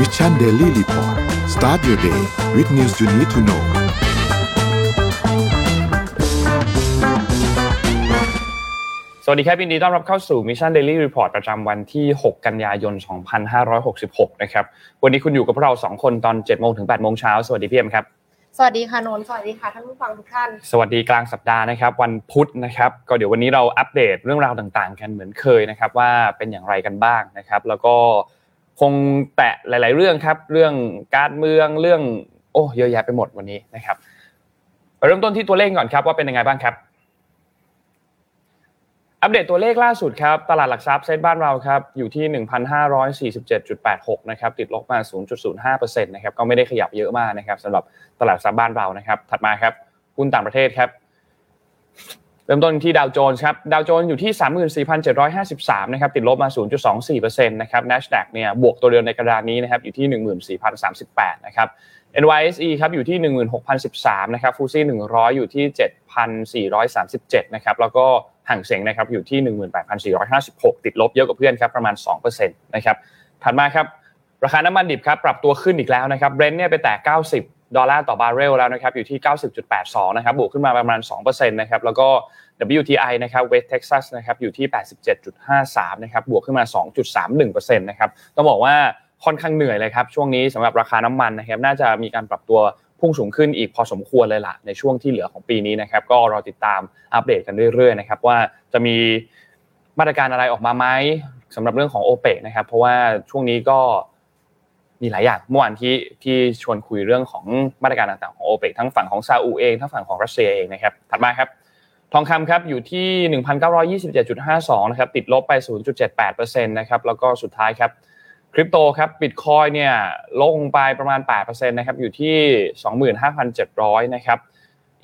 Mission Daily Report start your day with news you need to know สวัสดีครับยินดีต้อนรับเข้าสู่ Mission Daily Report ประจำวันที่ 6 กันยายน 2566 นะครับ วันนี้คุณอยู่กับพวกเรา 2 คนตอน 7 โมงถึง 8 โมงเช้า สวัสดีพี่เอ็มครับ สวัสดีค่ะนนท์สวัสดีค่ะท่านผู้ฟังทุกท่าน สวัสดีกลางสัปดาห์นะครับ วันพุธนะครับ ก็เดี๋ยววันนี้เราอัปเดตเรื่องราวต่างๆ กันเหมือนเคยนะครับว่าเป็นอย่างไรกันบ้างนะครับ แล้วก็ คงแตะหลาย ๆ เรื่องครับ เรื่องการเมืองเรื่อง โอ้เยอะแยะไปหมดวันนี้นะครับเริ่มต้นที่ตัวเลขก่อนครับว่าเป็นยังไงบ้างครับ อัปเดตตัวเลขล่าสุดครับตลาดหลักทรัพย์เซ็ตบ้านเราครับอยู่ที่ 1,547.86นะครับติดลบมา 0.05%นะครับก็ไม่ได้ขยับเยอะมากนะครับสำหรับตลาดทรัพย์บ้านเรานะครับ ถัดมาครับหุ้นต่างประเทศครับ เริ่มต้นที่ดาวโจนส์ครับดาวโจนส์อยู่ที่ 34,753 นะครับติดลบมา 0.24%นะครับ NASDAQ เนี่ยบวกตัวเดียวในกระดานนี้นะครับอยู่ที่ 14,038 นะครับ NYSE ครับอยู่ที่ 16,013 นะครับ FTSE 100 อยู่ที่ 7,437 นะครับแล้วก็ฮั่งเส็งนะครับอยู่ที่ 18,456 ติดลบเยอะกว่าเพื่อนครับประมาณ 2%นะครับถัดมาครับราคาน้ำมันดิบครับปรับตัวขึ้นอีกแล้วนะครับเบรนท์เนี่ยไปแตะ90 ดอลลาร์ต่อบาร์เรลแล้วนะครับอยู่ที่ 90.82 นะครับบวกขึ้นมาประมาณ 2%นะครับแล้วก็ WTI นะครับ West Texas นะครับอยู่ที่ 87.53 นะครับบวกขึ้นมา 2.31%นะครับต้องบอกว่าค่อนข้างเหนื่อยเลยครับช่วงนี้สำหรับราคาน้ำมันนะครับน่าจะมีการปรับตัวพุ่งสูงขึ้นอีกพอสมควรเลยล่ะในช่วงที่เหลือของปีนี้นะครับก็รอติดตามอัปเดตกันเรื่อยๆนะครับว่าจะมีมาตรการอะไรออกมาไหมสำหรับเรื่องของโอเปกนะครับเพราะว่าช่วงนี้ก็ มีหลายอย่างเมื่อวานที่ที่ชวนคุยเรื่องของมาตรการต่างๆของโอเปกทั้งฝั่งของซาอุเองทั้งฝั่งของรัสเซียเองนะครับถัดมาครับทองคำครับอยู่ที่ 1,927.52นะครับติดลบไป 0.78%นะครับแล้วก็สุดท้ายครับคริปโตครับบิตคอยเนี่ยลงไปประมาณ8%นะครับอยู่ที่ 25,700นะครับ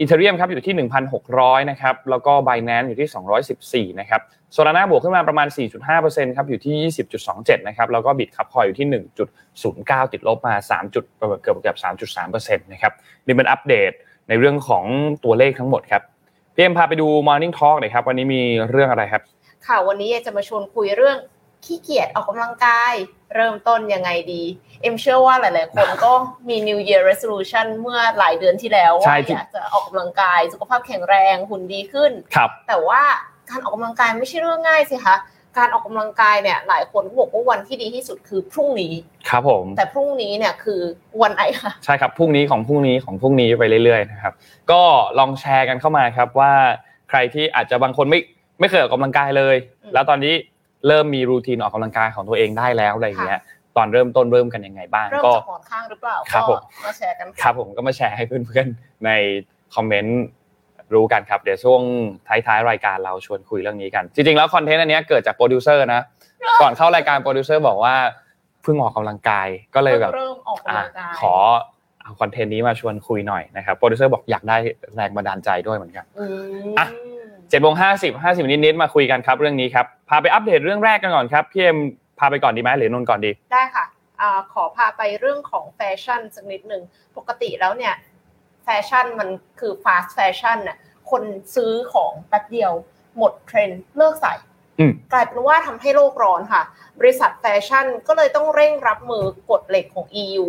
อีเทเรียมครับอยู่ที่ 1,600 นะครับ แล้วก็ b บ n a n c e อยู่ที่ 214 นะครับโซลาร่าบวกขึ้นมาประมาณ 4.5%ครับ อยู่ที่ 20.27 นะครับ แล้วก็ Bitkub Coin อยู่ที่ 1.09 ติดลบมา 3 จุดเกือบเกือบ3.3%นะครับนี่เป็นอัปเดตในเรื่องของตัวเลขทั้งหมดครับพี่เอ็มพาไปดู Morning Talk หน่อยครับ วันนี้มีเรื่องอะไรครับ ค่ะ วันนี้จะมาชวนคุยเรื่อง ขี้เกียจออกกำลังกาย เริ่มต้นยังไงดี เอ็มเชื่อว่าหลาย ๆ คนก็มี New Year Resolution เมื่อหลายเดือนที่แล้วว่าอยากจะออกกำลังกาย สุขภาพแข็งแรงหุ่นดีขึ้นครับแต่ว่าการออกกำลังกายไม่ใช่เรื่องง่ายสิคะการออกกำลังกายเนี่ยหลายคนก็บอกว่าวันที่ดีที่สุดคือพรุ่งนี้ครับผมแต่พรุ่งนี้เนี่ยคือวันไหนคะใช่ครับพรุ่งนี้ของพรุ่งนี้ของพรุ่งนี้ไปเรื่อยๆนะครับก็ลองแชร์กันเข้ามาครับว่าใครที่อาจจะบางคนไม่ไม่เคยออกกำลังกายเลย แล้วตอนนี้ เริ่มมีรูทีนออกกำลังกายของตัวเองได้แล้วอะไรอย่างเงี้ยตอนเริ่มต้นเริ่มกันยังไงบ้างเริ่มก็จากหมอนข้างหรือเปล่าครับผมก็มาแชร์กันครับผมก็มาแชร์ให้เพื่อนๆในคอมเมนต์รู้กันครับเดี๋ยวช่วงท้ายๆรายการเราชวนคุยเรื่องนี้กัน จริงๆแล้ว content อันนี้เกิดจากโปรดิวเซอร์นะก่อนเข้ารายการโปรดิวเซอร์บอกว่าเพิ่งออกกำลังกายก็เลยแบบเริ่มออกกำลังกายขอเอา content นี้มาชวนคุยหน่อยนะครับโปรดิวเซอร์บอกอยากได้แรงบันดาลใจด้วยเหมือนกันอืมอะ เจ็ดโมงห้าสิบห้าสิบนิดๆมาคุยกันครับเรื่องนี้ครับพาไปอัปเดตเรื่องแรกกันก่อนครับพี่เอ็มพาไปก่อนดีไหมหรือนนท์ก่อนดี ได้ค่ะอ่าขอพาไปเรื่องของแฟชั่นสักนิดหนึ่งปกติแล้วเนี่ยแฟชั่นมันคือ fast fashion น่ะคนซื้อของแป๊บเดียว หมดเทรนด์เลิกใส่อืมกลายเป็นว่าทำให้โลกร้อนค่ะ บริษัทแฟชั่นก็เลยต้องเร่งรับมือกฎเหล็กของ EU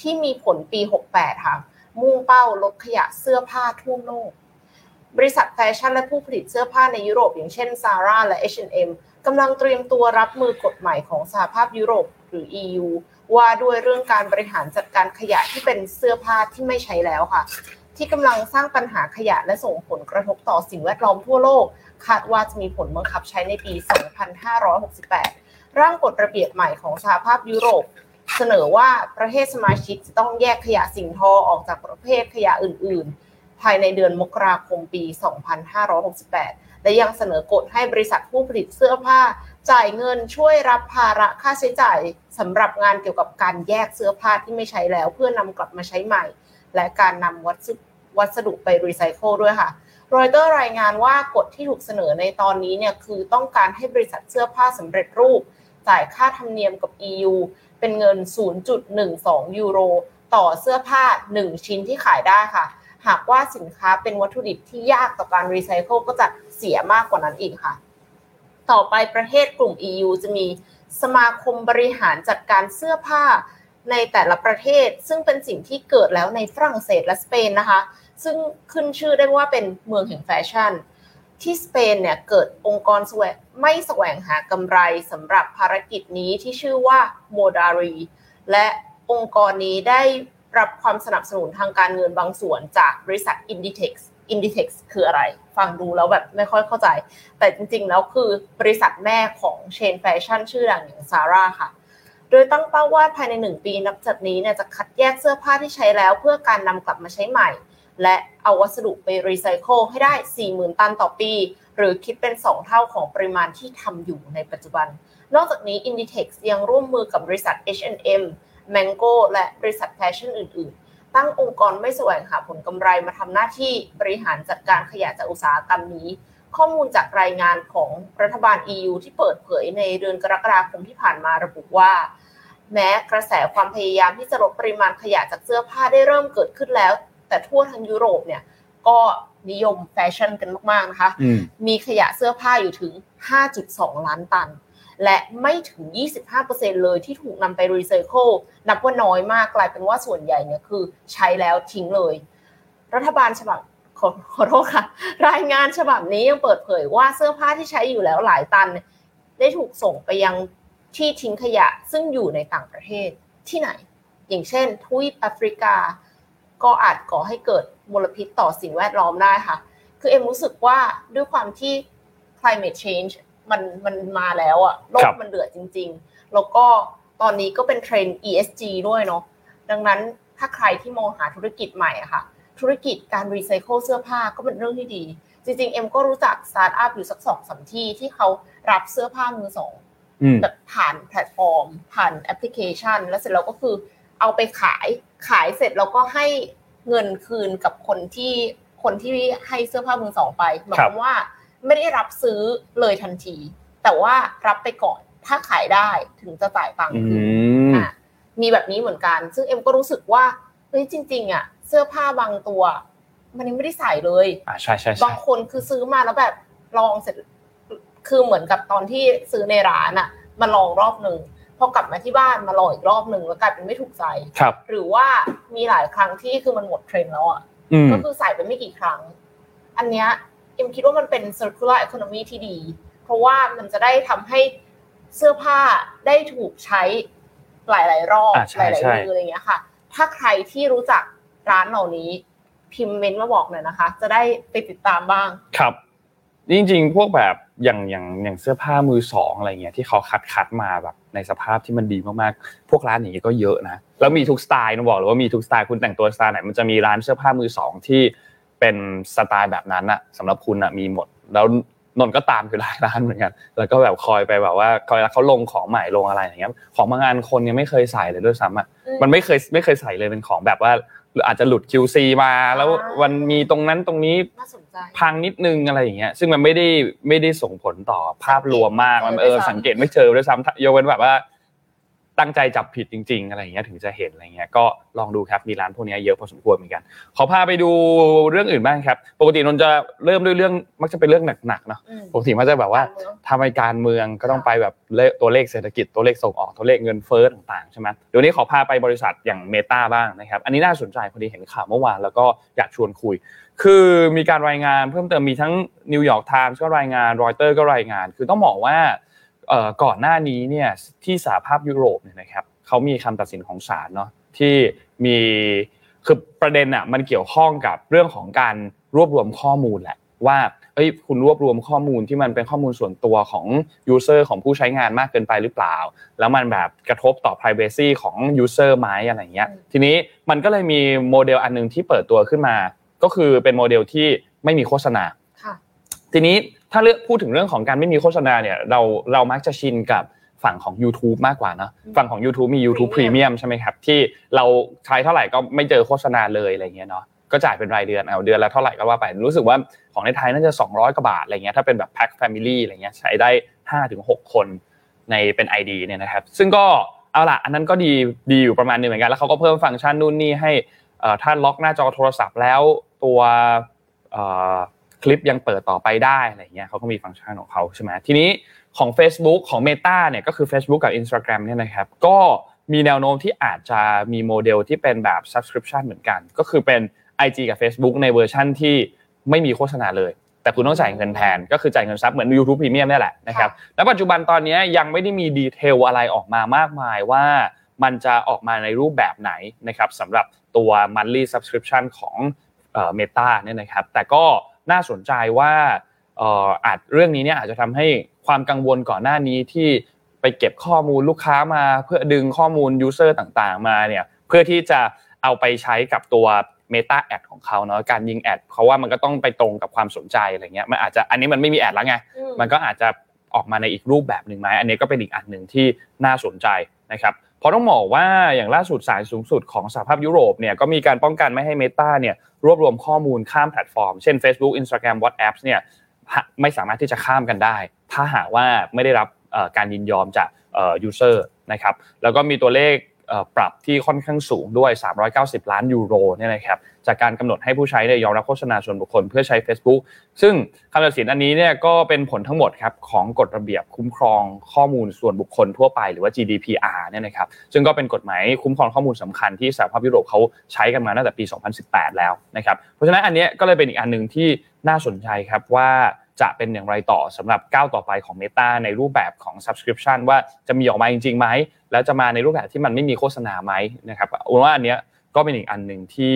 ที่มีผลปี 68 ค่ะ มุ่งเป้าลดขยะเสื้อผ้าทั่วโลก บริษัทแฟชั่นและผู้ผลิตเสื้อผ้าในยุโรป อย่างเช่น Zara และ H&M กำลังเตรียมตัวรับมือกฎใหม่ของสหภาพยุโรปหรือ EU ว่าด้วยเรื่องการบริหารจัดการขยะที่เป็นเสื้อผ้าที่ไม่ใช้แล้วค่ะ ที่กำลังสร้างปัญหาขยะและส่งผลกระทบต่อสิ่งแวดล้อมทั่วโลก คาดว่าจะมีผลบังคับใช้ในปี 2568 ร่างกฎระเบียบใหม่ของสหภาพยุโรป เสนอว่าประเทศสมาชิกจะต้องแยกขยะสิ่งทอออกจากประเภทขยะอื่น ๆ ภายในเดือนมกราคมปี 2568 และยังเสนอกฎให้บริษัทผู้ผลิตเสื้อผ้า จ่ายเงินช่วยรับภาระค่าใช้จ่ายสำหรับงานเกี่ยวกับการแยกเสื้อผ้าที่ไม่ใช้แล้ว เพื่อนำกลับมาใช้ใหม่ และการนำวัสดุวัสดุไปรีไซเคิลด้วยค่ะรอยเตอร์รายงานว่ากฎที่ถูกเสนอในตอนนี้เนี่ยคือต้องการให้บริษัทเสื้อผ้าสำเร็จรูป จ่ายค่าธรรมเนียมกับ EU เป็นเงิน 0.12 ยูโร ต่อเสื้อผ้า 1 ชิ้นที่ขายได้ค่ะ หากว่าสินค้าเป็นวัตถุดิบที่ยากต่อการรีไซเคิลก็จะเสียมากกว่านั้นอีกค่ะ ต่อไปประเทศกลุ่ม EU จะมีสมาคมบริหารจัดการเสื้อผ้าในแต่ละประเทศ ซึ่งเป็นสิ่งที่เกิดแล้วในฝรั่งเศสและสเปนนะคะ ซึ่งขึ้นชื่อได้ว่าเป็นเมืองแห่งแฟชั่น ที่สเปนเนี่ยเกิดองค์กรสวไม่แสวงหากำไรสำหรับภารกิจนี้ที่ชื่อว่าโมดารีและองค์กรนี้ได้ รับความสนับสนุนทางการเงินบางส่วนจากบริษัท Inditex Inditex คืออะไร ฟังดูแล้วแบบไม่ค่อยเข้าใจ แต่จริงๆ แล้วคือบริษัทแม่ของเชนแฟชั่นชื่อดังอย่าง Zara ค่ะ โดยตั้งเป้าว่าภายใน 1 ปีนับจากนี้เนี่ยจะคัดแยกเสื้อผ้าที่ใช้แล้ว เพื่อการนำกลับมาใช้ใหม่ และเอาวัสดุไปรีไซเคิลให้ได้ 40,000 ตันต่อปี หรือคิดเป็น 2 เท่าของปริมาณที่ทำอยู่ในปัจจุบัน นอกจากนี้ Inditex ยังร่วมมือกับบริษัท H&M Mango และบริษัทแฟชั่นอื่น ๆ ตั้งองค์กรไม่แสวงหาผลกำไรมาทำหน้าที่บริหารจัดการขยะจากอุตสาหกรรมนี้ ข้อมูลจากรายงานของรัฐบาล EU ที่เปิดเผยในเดือนกรกฎาคมที่ผ่านมาระบุว่า แม้กระแสความพยายามที่จะลดปริมาณขยะจากเสื้อผ้าได้เริ่มเกิดขึ้นแล้ว แต่ทั่วทั้งยุโรปเนี่ยก็นิยมแฟชั่นกันมาก ๆ นะคะ มีขยะเสื้อผ้าอยู่ถึง 5.2 ล้านตัน และไม่ถึง 25%เลยที่ถูกนำไปรีไซเคิลนับว่าน้อยมากกลายเป็นว่าส่วนใหญ่เนี่ยคือใช้แล้วทิ้งเลย รัฐบาลฉบับขอขอโทษค่ะ รายงานฉบับนี้ยังเปิดเผยว่าเสื้อผ้าที่ใช้อยู่แล้วหลายตัน ได้ถูกส่งไปยังที่ทิ้งขยะซึ่งอยู่ในต่างประเทศที่ไหน อย่างเช่นทวีปแอฟริกา ก็อาจก่อให้เกิดมลพิษต่อสิ่งแวดล้อมได้ค่ะ คือเอ็มรู้สึกว่าด้วยความที่ climate change มันมันมาแล้วอะโลกมันเดือดจริง ๆ แล้วก็ตอนนี้ก็เป็นเทรนด์ ESG ด้วยเนาะดังนั้นถ้าใครที่มองหาธุรกิจใหม่อะค่ะ ธุรกิจการรีไซเคิลเสื้อผ้าก็เป็นเรื่องที่ดี จริงๆ เอ็มก็รู้จักสตาร์ทอัพอยู่สักสองสามที่ที่เขารับเสื้อผ้ามือสองแบบผ่านแพลตฟอร์ม ผ่านแอปพลิเคชัน แล้วเสร็จแล้วก็คือเอาไปขายขายเสร็จแล้วก็ให้เงินคืนกับคนที่คนที่ให้เสื้อผ้ามือสองไปหมายความว่า ไม่ได้รับซื้อเลยทันที แต่ว่ารับไปก่อนถ้าขายได้ถึงจะจ่ายตังค์คืนมีแบบนี้เหมือนกัน ซึ่งเอ็มก็รู้สึกว่าเฮ้ยจริง ๆ อะ เสื้อผ้าบางตัว มันยังไม่ได้ใส่เลยอ่าใช่ใช่บางคนคือซื้อมาแล้วแบบลองเสร็จ คือเหมือนกับตอนที่ซื้อในร้านอะ มาลองรอบหนึ่งพอกลับมาที่บ้านมาลองอีกรอบหนึ่งแล้วกลายเป็นไม่ถูกใจครับ หรือว่ามีหลายครั้งที่คือมันหมดเทรนด์แล้วอะก็คือใส่ไปไม่กี่ครั้ง อันเนี้ย เอ็มคิดว่ามันเป็น circular economy ที่ดี เพราะว่ามันจะได้ทำให้เสื้อผ้าได้ถูกใช้หลาย ๆ รอบหลายๆมืออะไรเงี้ยค่ะ ถ้าใครที่รู้จักร้านเหล่านี้ พิมพ์เมนต์มาบอกหน่อยนะคะ จะได้ไปติดตามบ้างครับจริงๆ พวกแบบอย่างอย่างอย่างเสื้อผ้ามือสองอะไรเงี้ยที่เขาคัดคัดมาแบบในสภาพที่มันดีมากๆ พวกร้านอย่างนี้ก็เยอะนะ แล้วมีทุกสไตล์นะบอกเลยว่ามีทุกสไตล์คุณแต่งตัวสไตล์ไหนมันจะมีร้านเสื้อผ้ามือสองที่ เป็นสไตล์แบบนั้นอะสำหรับคุณอะมีหมด แล้วนนก็ตามอยู่หลายร้านเหมือนกัน แล้วก็แบบคอยไปแบบว่าคอยเขาลงของใหม่ลงอะไรอย่างเงี้ย ของบางงานคนยังไม่เคยใส่เลยด้วยซ้ำอะมันไม่เคยไม่เคยใส่เลยเป็นของแบบว่าอาจจะหลุด QC มาแล้วมันมีตรงนั้นตรงนี้พังนิดนึงอะไรอย่างเงี้ยซึ่งมันไม่ได้ไม่ได้ส่งผลต่อภาพรวมมากมันเออสังเกตไม่เจอด้วยซ้ำยกเว้นแบบว่า ตั้งใจจับผิดจริง ๆ อะไรอย่างเงี้ยถึงจะเห็นอะไรเงี้ยก็ลองดูครับมีร้านพวกนี้เยอะพอสมควรเหมือนกัน ขอพาไปดูเรื่องอื่นบ้างครับ ปกตินนจะเริ่มด้วยเรื่องมักจะเป็นเรื่องหนักๆเนาะปกติมันจะแบบว่าถ้าไม่การเมืองก็ต้องไปแบบตัวเลขเศรษฐกิจตัวเลขส่งออกตัวเลขเงินเฟ้อต่างๆใช่ไหมเดี๋ยวนี้ขอพาไปบริษัทอย่าง Meta บ้างนะครับ อันนี้น่าสนใจพอดีเห็นข่าวเมื่อวานแล้วก็อยากชวนคุย คือมีการรายงานเพิ่มเติมมีทั้งนิวยอร์กไทมส์ก็รายงานรอยเตอร์ก็รายงาน คือต้องบอกว่า ก่อนหน้านี้เนี่ยที่สหภาพยุโรปเนี่ยนะครับเขามีคำตัดสินของศาลเนาะที่มีคือประเด็นอะมันเกี่ยวข้องกับเรื่องของการรวบรวมข้อมูลแหละว่าเอ้ยคุณรวบรวมข้อมูลที่มันเป็นข้อมูลส่วนตัวของ user ของผู้ใช้งานมากเกินไปหรือเปล่า แล้วมันแบบกระทบต่อ privacy ของ user ไหมอะไรเงี้ยทีนี้มันก็เลยมีโมเดลอันนึงที่เปิดตัวขึ้นมา ก็คือเป็นโมเดลที่ไม่มีโฆษณาทีนี้ ถ้าเลือกพูดถึงเรื่องของการไม่มีโฆษณาเนี่ยเราเรามักจะชินกับฝั่งของ YouTube มากกว่านะฝั่งของ YouTube มี YouTube Premium ใช่ไหมครับที่เราใช้เท่าไหร่ก็ไม่เจอโฆษณาเลยอะไรเงี้ยเนาะก็จ่ายเป็นรายเดือนเอาเดือนละเท่าไหร่ก็ว่าไป รู้สึกว่าของในไทยน่าจะ 200กว่าบาทอะไรเงี้ยถ้าเป็นแบบแพ็ค family อะไรเงี้ยใช้ได้5ถึง6คนในเป็น ID เนี่ยนะครับซึ่งก็เอาล่ะอันนั้นก็ดีดีอยู่ประมาณนึงเหมือนกันแล้วเขาก็เพิ่มฟังก์ชันนู่นนี่ให้ถ้าล็อกหน้าจอโทรศัพท์แล้วตัวค ลิปยังเปิดต่อไปได้อะไรเงี้ยเขาก็มีฟังก์ชันของเขาใช่ไหมทีนี้ของ Facebook ของ Meta เนี่ยก็คือ Facebook กับ Instagram เนี่ยนะครับก็มีแนวโน้มที่อาจจะมีโมเดลที่เป็นแบบ subscription เหมือนกัน ก็คือเป็น IG กับ Facebook ในเวอร์ชั่นที่ไม่มีโฆษณาเลย แต่คุณต้องจ่ายเงินแทน ก็คือจ่ายเงิน sub เหมือน YouTube Premium นี่แหละนะครับและปัจจุบันตอนนี้ยังไม่ได้มี detail อะไรออกมามากมายว่ามันจะออกมาในรูปแบบไหนนะครับสำหรับตัว monthly subscription ของ Meta เนี่ยนะครับแต่ก็ น่าสนใจว่าอาจเรื่องนี้เนี่ยอาจจะทำให้ความกังวลก่อนหน้านี้ที่ไปเก็บข้อมูลลูกค้ามาเพื่อดึงข้อมูล user ต่างๆ มาเนี่ยเพื่อที่จะเอาไปใช้กับตัว Meta แอดของเขาเนาะการยิง ad เพราะว่ามันก็ต้องไปตรงกับความสนใจอะไรเงี้ยมันอาจจะอันนี้มันไม่มี ad แล้วไงมันก็อาจจะออกมาในอีกรูปแบบหนึ่งไหมอันนี้ก็เป็นอีกอันหนึ่งที่น่าสนใจนะครับเพราะต้องบอกว่าอย่างล่าสุดศาลสูงสุดของสหภาพยุโรปเนี่ยก็มีการป้องกันไม่ให้ Meta เนี่ย รวบรวมข้อมูลข้ามแพลตฟอร์ม เช่น Facebook Instagram WhatsApp เนี่ยไม่สามารถที่จะข้ามกันได้ ถ้าหากว่าไม่ได้รับการยินยอมจาก user นะครับแล้วก็มีตัวเลข ปรับที่ค่อนข้างสูงด้วย 390 ล้านยูโรเนี่ยนะครับจากการกำหนดให้ผู้ใช้เนี่ยยอมรับโฆษณาส่วนบุคคลเพื่อใช้ Facebook ซึ่งคำตัดสินอันนี้เนี่ยก็เป็นผลทั้งหมดครับของกฎระเบียบคุ้มครองข้อมูลส่วนบุคคลทั่วไปหรือว่า GDPR เนี่ยนะครับซึ่งก็เป็นกฎหมายคุ้มครองข้อมูลสำคัญที่สหภาพยุโรปเขาใช้กันมาตั้งแต่ปี 2018 แล้วนะครับเพราะฉะนั้นอันนี้ก็เลยเป็นอีกอันหนึ่งที่น่าสนใจครับว่า จะเป็นอย่างไรต่อสำหรับก้าวต่อไปของ Meta ในรูปแบบของ subscription ว่าจะมีออกมาจริงๆไหม แล้วจะมาในรูปแบบที่มันไม่มีโฆษณาไหมนะครับว่าอันนี้ก็เป็นอีกอันหนึ่งที่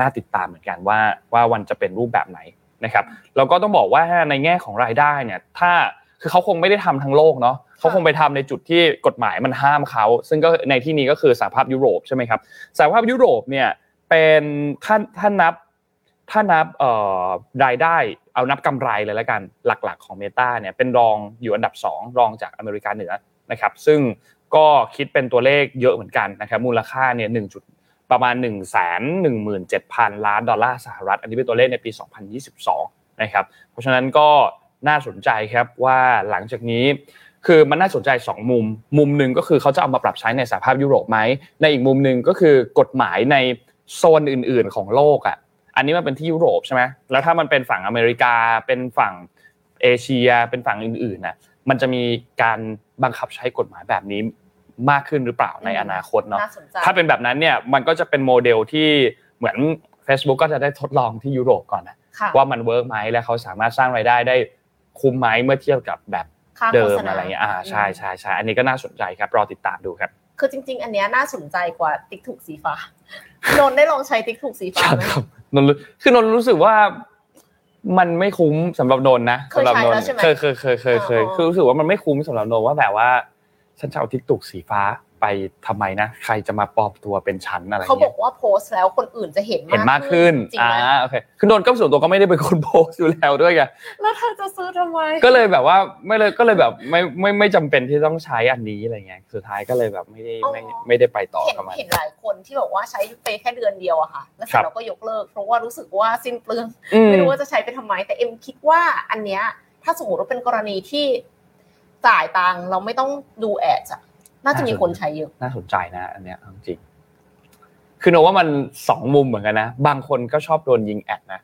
น่าติดตามเหมือนกันว่าว่าวันจะเป็นรูปแบบไหนนะครับแล้วก็ต้องบอกว่าในแง่ของรายได้เนี่ยถ้าคือเขาคงไม่ได้ทำทั้งโลกเนาะเขาคงไปทำในจุดที่กฎหมายมันห้ามเขาซึ่งก็ในที่นี้ก็คือสหภาพยุโรปใช่ไหมครับสหภาพยุโรปเนี่ยเป็นท่านท่านนับ ถ้านับรายได้เอานับกำไรเลยแล้วกันหลักๆของ Meta เนี่ยเป็นรองอยู่อันดับ 2 รองจากอเมริกาเหนือนะครับซึ่งก็คิดเป็นตัวเลขเยอะเหมือนกันนะครับมูลค่าเนี่ยหนึ่งจุดประมาณ1นึ่งแสนหนึ่งหมื่นเจ็ดพันล้านดอลลาร์สหรัฐ อันนี้เป็นตัวเลขในปี 2022 นะครับ เพราะฉะนั้นก็น่าสนใจครับว่าหลังจากนี้ คือมันน่าสนใจ 2 มุม มุมหนึ่งก็คือเขาจะเอามาปรับใช้ในสหภาพยุโรปไหม ในอีกมุมหนึ่งก็คือกฎหมายในโซนอื่น ๆ ของโลกอะ อันนี้มันเป็นที่ยุโรปใช่ไหมแล้วถ้ามันเป็นฝั่งอเมริกา เป็นฝั่งเอเชีย เป็นฝั่งอื่นๆนะมันจะมีการบังคับใช้กฎหมายแบบนี้มากขึ้นหรือเปล่าในอนาคตเนาะ ถ้าเป็นแบบนั้นเนี่ยมันก็จะเป็นโมเดลที่เหมือน Facebook ก็จะได้ทดลองที่ยุโรปก่อนนะว่ามัน work ไหมและเขาสามารถสร้างรายได้ได้คุ้มไหมเมื่อเทียบกับแบบเดิมอะไรเงี้ยอ่าใช่ใช่ใช่อันนี้ก็น่าสนใจครับรอติดตามดูครับ คือจริง ๆ อันนี้น่าสนใจกว่าติ๊กถูกสีฟ้านนได้ลองใช้ติ๊กถูกสีฟ้าไหมนนคือนนรู้สึกว่ามันไม่คุ้มสำหรับนนนะสำหรับนนเคยเคยเคยเคยเคยคือรู้สึกว่ามันไม่คุ้มสำหรับนนว่าแบบว่าฉันจะเอาทิกตุกสีฟ้า ไปทำไมนะ ใครจะมาปลอมตัวเป็นชั้นอะไรเขาบอกว่าโพสแล้วคนอื่นจะเห็นเห็นมากขึ้นอ่าโอเคคือนนก็ส่วนตัวก็ไม่ได้เป็นคนโพสอยู่แล้วด้วยไงแล้วเธอจะซื้อทำไม ก็เลยแบบว่าไม่เลยก็เลยแบบไม่ไม่ไม่จำเป็นที่ต้องใช้อันนี้อะไรเงี้ยสุดท้ายก็เลยแบบไม่ได้ไม่ไม่ได้ไปต่อกับมันเห็นหลายคนที่บอกว่าใช้ไปแค่เดือนเดียวอะค่ะแล้วเสร็จเราก็ยกเลิก เพราะว่ารู้สึกว่าสิ้นเปลืองไม่รู้ว่าจะใช้ไปทำไม แต่เอ็มคิดว่าอันเนี้ยถ้าสมมติว่าเป็นกรณีที่จ่ายตังเราไม่ต้องดูแอดอะ น่าจะมีคนใช้เยอะ น่าสนใจนะ อันเนี้ยจริง คือโนว่ามันสองมุมเหมือนกันนะ บางคนก็ชอบโดนยิงแอดนะ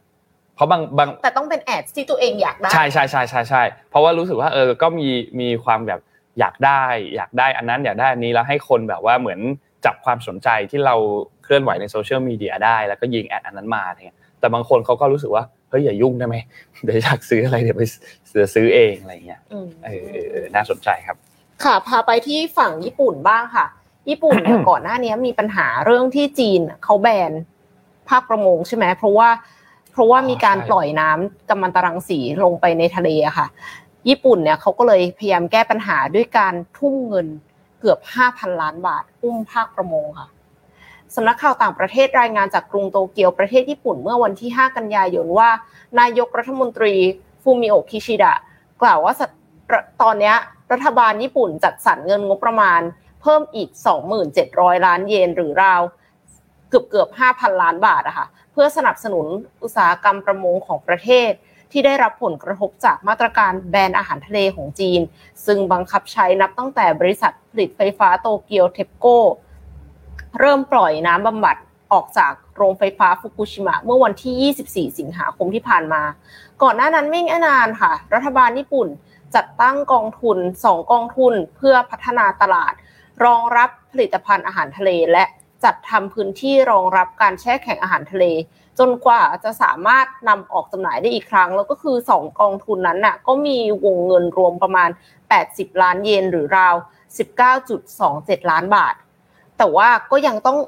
เพราะบางบาง แต่ต้องเป็นแอดที่ตัวเองอยากได้ ใช่ใช่ใช่ใช่ใช่ เพราะว่ารู้สึกว่าเออ ก็มีมีความแบบอยากได้ อยากได้อันนั้นอยากได้อันนี้แล้วให้คนแบบว่าเหมือนจับความสนใจที่เราเคลื่อนไหวในโซเชียลมีเดียได้แล้วก็ยิงแอดอันนั้นมาเนี่ยแต่บางคนเขาก็รู้สึกว่าเฮ้ยอย่ายุ่งได้ไหมเดี๋ยวอยากซื้ออะไรเดี๋ยวไปซื้อเองอะไรเงี้ยเออน่าสนใจครับ ค่ะพาไปที่ฝั่งญี่ปุ่นบ้างค่ะ ญี่ปุ่นเนี่ยก่อนหน้านี้มีปัญหาเรื่องที่จีนเขาแบนภาคประมงใช่ไหมเพราะว่าเพราะว่ามีการปล่อยน้ำกัมมันตรังสีลงไปในทะเลอะค่ะ ญี่ปุ่นเนี่ยเขาก็เลยพยายามแก้ปัญหาด้วยการทุ่มเงินเกือบ5,000ล้านบาทอุ้มภาคประมงค่ะสำนักข่าวต่างประเทศรายงานจากกรุงโตเกียวประเทศญี่ปุ่นเมื่อวันที่ 5 กันยายนว่า นายกรัฐมนตรีฟูมิโอคิชิดะกล่าวว่าตอนนี้ รัฐบาลญี่ปุ่นจัดสรรเงินงบประมาณ เพิ่มอีก 2,700 ล้านเยนหรือราวเกือบเกือบ5,000 ล้านบาทอะค่ะเพื่อสนับสนุนอุตสาหกรรมประมงของประเทศ ที่ได้รับผลกระทบจากมาตรการแบนอาหารทะเลของจีน ซึ่งบังคับใช้นับตั้งแต่บริษัทผลิตไฟฟ้าโตเกียวเทปโกเริ่มปล่อยน้ำบำบัดออกจากโรงไฟฟ้าฟุกุชิมะเมื่อวันที่ 24 สิงหาคมที่ผ่านมา ก่อนหน้านั้นไม่นานค่ะ รัฐบาลญี่ปุ่น จัดตั้งกองทุน 2 กองทุนเพื่อพัฒนาตลาด รองรับผลิตภัณฑ์อาหารทะเล และจัดทำพื้นที่รองรับการแช่แข็งอาหารทะเล จนกว่าจะสามารถนำออกจำหน่ายได้อีกครั้ง แล้วก็คือ 2 กองทุนนั้นน่ะก็มีวงเงินรวมประมาณ 80 ล้านเยนหรือราว 19.27 ล้านบาท แต่ว่าก็ยังต้อง